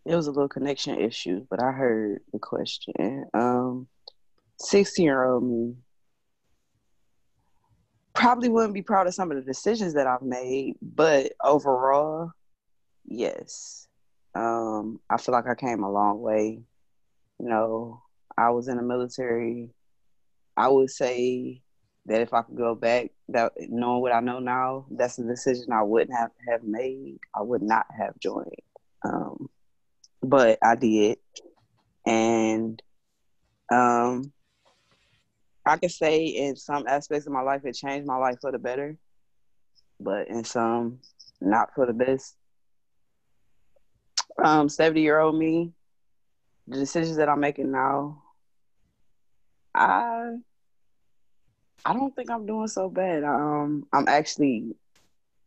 C: It was a little connection issue, but I heard the question. Um, 16 year old me probably wouldn't be proud of some of the decisions that I've made, but overall, yes. Um, I feel like I came a long way. You know, I was in the military. I would say that if I could go back, that knowing what I know now, that's a decision I wouldn't have have made. I would not have joined. Um, but I did, and um, I could say in some aspects of my life it changed my life for the better, but in some not for the best. Um, seventy year old me, the decisions that I'm making now, I I don't think I'm doing so bad. Um, I'm actually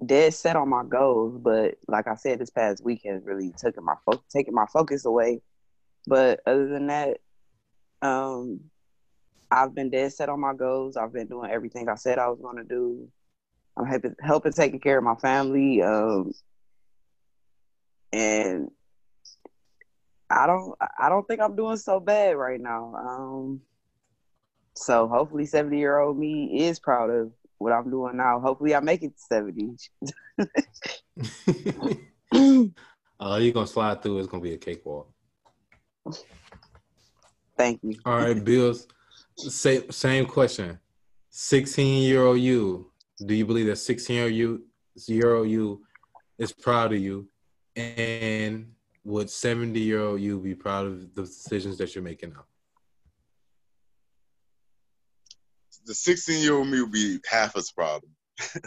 C: dead set on my goals, but like I said, this past weekend really took my fo- taking my focus away. But other than that, um, I've been dead set on my goals. I've been doing everything I said I was going to do. I'm helping, helping taking care of my family. Um, and I don't, I don't think I'm doing so bad right now. Um, so hopefully, 70 year old me is proud of what I'm doing now. Hopefully, I make it to
A: 70. uh, you're gonna slide through. It's gonna be a cakewalk.
C: Thank you.
A: All right, Beals. Same same question. 16 year old you. Do you believe that 16 year old you, year old you is proud of you? And would 70 year old you be proud of the decisions that you're making now?
B: The 16 year old me would be half as proud.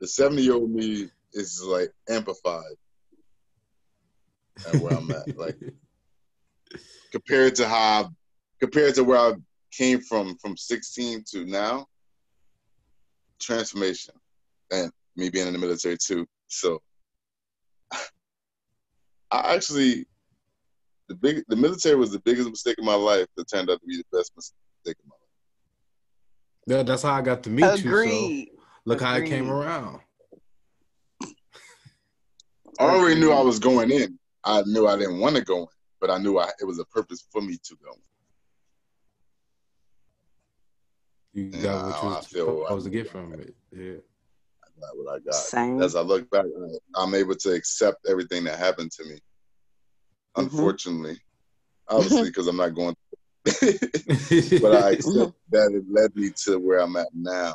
B: the 70 year old me is like amplified at where I'm at. Like compared to how compared to where I came from from 16 to now, transformation, and me being in the military too. So I actually the big the military was the biggest mistake of my life that turned out to be the best mistake of my life.
A: Yeah, that's how I got to meet
C: Agreed.
A: you. So look
C: Agreed.
A: how it came around.
B: I already knew I was going in. I knew I didn't want to go in, but I knew I, it was a purpose for me to go.
A: You
B: Yeah,
A: got what you
B: I
A: was
B: feel
A: supposed to get from it. Yeah.
B: I got what I got.
C: Same.
B: As I look back, I'm able to accept everything that happened to me.
C: Mhm.
B: Unfortunately, obviously, because I'm not going. but I accept that it led me to where I'm at now.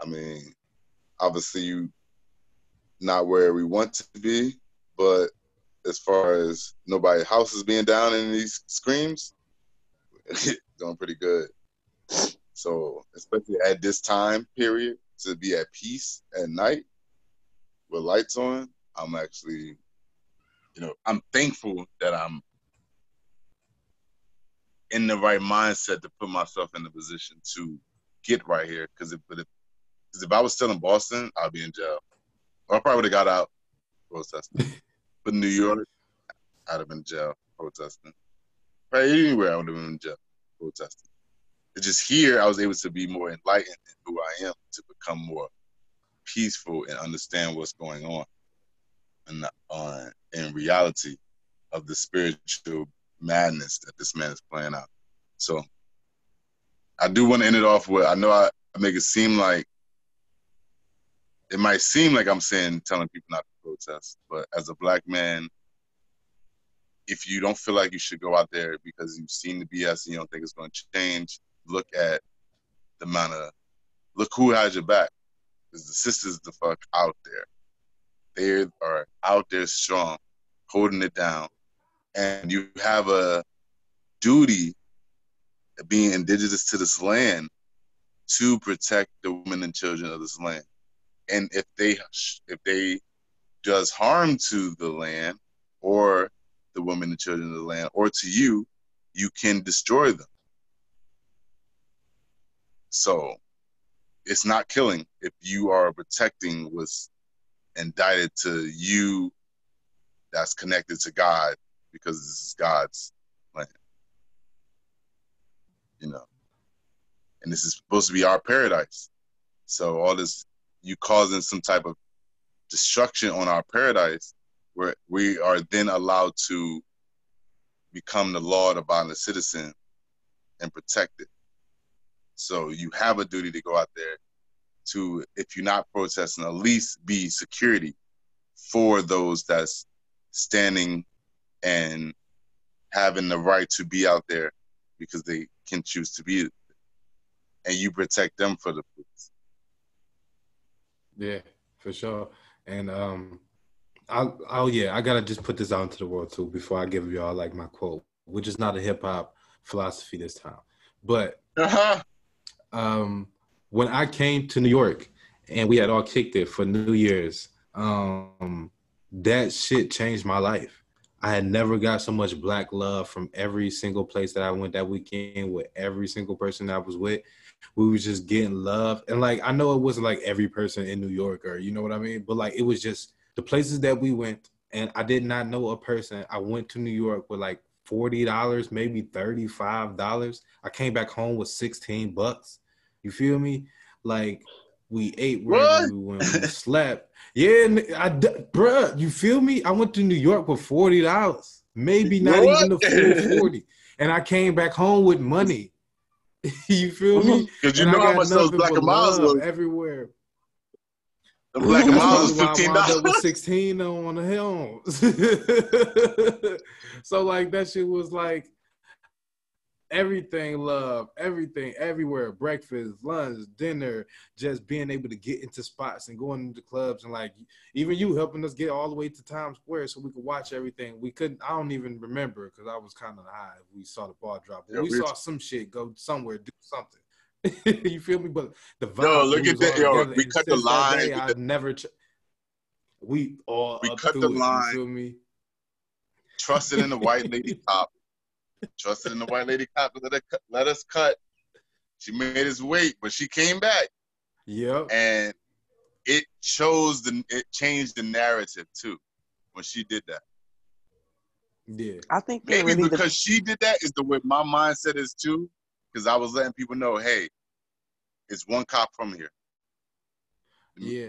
B: I mean, obviously, you not where we want to be, but as far as nobody house is being down in these screams, doing pretty good. So, especially at this time period, to be at peace at night with lights on, I'm actually, you know, I'm thankful that I'm in the right mindset to put myself in the position to get right here. Because if, if, cause if I was still in Boston, I'd be in jail. Or I probably would have got out protesting. but New York, I'd have been in jail protesting. Right anywhere, I would have been in jail protesting. It's just here, I was able to be more enlightened in who I am, to become more peaceful and understand what's going on, and uh, in reality of the spiritual madness that this man is playing out. So I do want to end it off with I know I, I make it seem like it might seem like I'm saying telling people not to protest, but as a black man, if you don't feel like you should go out there because you've seen the BS and you don't think it's going to change, look at the amount of look who has your back. Because the sisters the fuck out there. They are out there strong, holding it down. And you have a duty being indigenous to this land to protect the women and children of this land. And if they if they does harm to the land or the women and children of the land or to you, you can destroy them. So it's not killing if you are protecting what's indicted to you that's connected to God because this is God's land. You know. And this is supposed to be our paradise. So all this you causing some type of destruction on our paradise where we are then allowed to become the law of abiding citizen and protect it. So you have a duty to go out there to, if you're not protesting, at least be security for those that's standing and having the right to be out there because they can choose to be and you protect them for the police.
A: Yeah, for sure. And um I oh yeah, I gotta just put this out into the world too before I give y'all like my quote, which is not a hip hop philosophy this time. But
B: Uh-huh.
A: um when I came to New York and we had all kicked it for New Year's, um that shit changed my life. I had never got so much black love from every single place that I went that weekend with every single person that I was with. We was just getting love. And like I know it wasn't like every person in New York or you know what I mean, but like it was just the places that we went and I did not know a person. I went to New York with like forty dollars, maybe thirty five dollars. I came back home with sixteen bucks. You feel me? Like we ate wherever we went, we slept. Yeah, I, bruh, you feel me? I went to New York with forty dollars, maybe not what? even the full forty, and I came back home with money. you feel me?
B: Because you and know how much those black and miles were
A: everywhere.
B: The black and miles was fifteen
A: dollars. Was sixteen on the helms. so like that shit was like everything love, everything, everywhere, breakfast, lunch, dinner, just being able to get into spots and going into clubs and like even you helping us get all the way to Times Square so we could watch everything. We couldn't I don't even remember because I was kind of high. We saw the ball drop. Yeah, we, we saw some shit go somewhere, do something. you feel me? But the vibe
B: yo, look at that. Yo, we cut the line.
A: I never. Ch- we all
B: we cut the line.
A: You feel me?
B: Trusted in the white lady top trusted in the white lady cop to let, her, let us cut. She made us wait, but she came back.
A: Yep.
B: And it chose the it changed the narrative too when she did that.
A: Yeah.
C: I think
B: maybe really because the- she did that is the way my mindset is too. Because I was letting people know, hey, it's one cop from here.
A: Yeah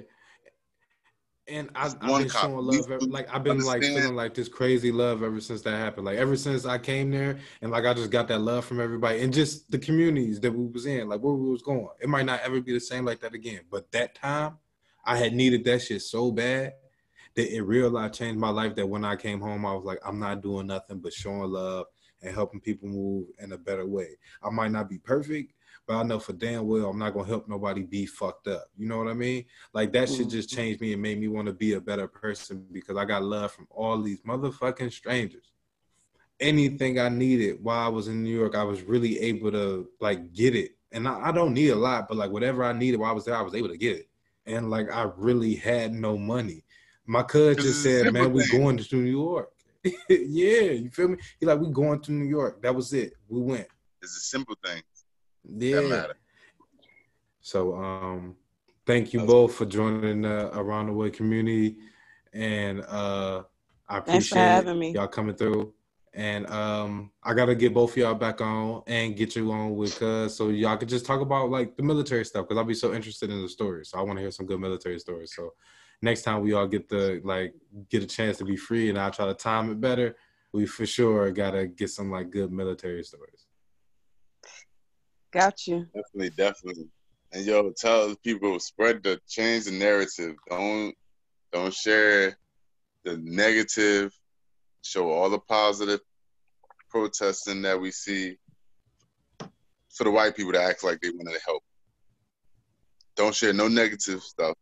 A: and I, have been showing love. Ever, like I've been understand. like feeling like this crazy love ever since that happened. Like ever since I came there, and like I just got that love from everybody, and just the communities that we was in, like where we was going. It might not ever be the same like that again, but that time, I had needed that shit so bad that in real life changed my life. That when I came home, I was like, I'm not doing nothing but showing love and helping people move in a better way. I might not be perfect, but I know for damn well I'm not gonna help nobody be fucked up. You know what I mean? Like that shit just mm-hmm. changed me and made me want to be a better person because I got love from all these motherfucking strangers. Anything I needed while I was in New York, I was really able to like get it. And I, I don't need a lot, but like whatever I needed while I was there, I was able to get it. And like I really had no money. My cousin just said, "Man, we going to New York." yeah, you feel me? He like, "We going to New York." That was it. We went.
B: It's a simple thing.
A: Yeah. So um thank you That's both for joining the around the way community and uh I appreciate having me. y'all coming through. And um I gotta get both of y'all back on and get you on with us so y'all could just talk about like the military stuff because I'll be so interested in the stories. So I want to hear some good military stories. So next time we all get the like get a chance to be free and I'll try to time it better, we for sure gotta get some like good military stories.
C: Got you.
B: Definitely, definitely. And yo, tell people spread the change the narrative. Don't don't share the negative. Show all the positive protesting that we see for the white people to act like they wanted to help. Don't share no negative stuff.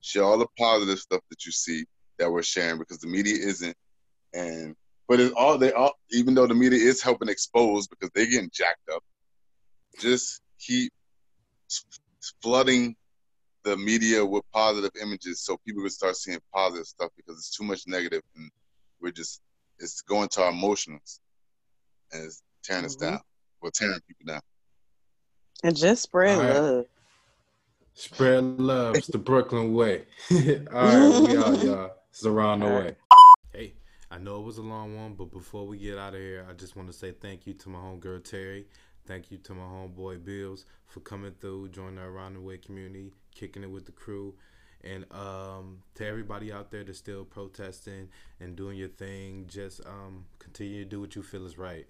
B: Share all the positive stuff that you see that we're sharing because the media isn't. And but it's all they all even though the media is helping expose because they're getting jacked up just keep flooding the media with positive images so people can start seeing positive stuff because it's too much negative and we're just it's going to our emotions and it's tearing mm-hmm. us down. We're tearing people down.
C: And just spread right. love.
A: Spread love. It's the Brooklyn way. All right, we out, y'all. It's around the way. Hey, I know it was a long one, but before we get out of here, I just want to say thank you to my homegirl Terri Thank you to my homeboy Beals for coming through, joining our Around the Way community, kicking it with the crew. And um, to everybody out there that's still protesting and doing your thing, just um, continue to do what you feel is right.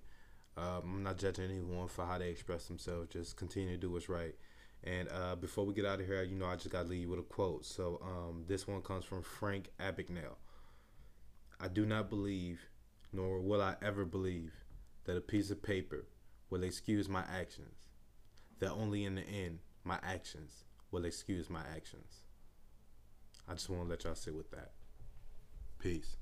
A: Um, I'm not judging anyone for how they express themselves. Just continue to do what's right. And uh, before we get out of here, you know, I just got to leave you with a quote. So um, this one comes from Frank Abagnale. I do not believe, nor will I ever believe, that a piece of paper will excuse my actions, that only in the end my actions will excuse my actions. I just want to let y'all sit with that. Peace.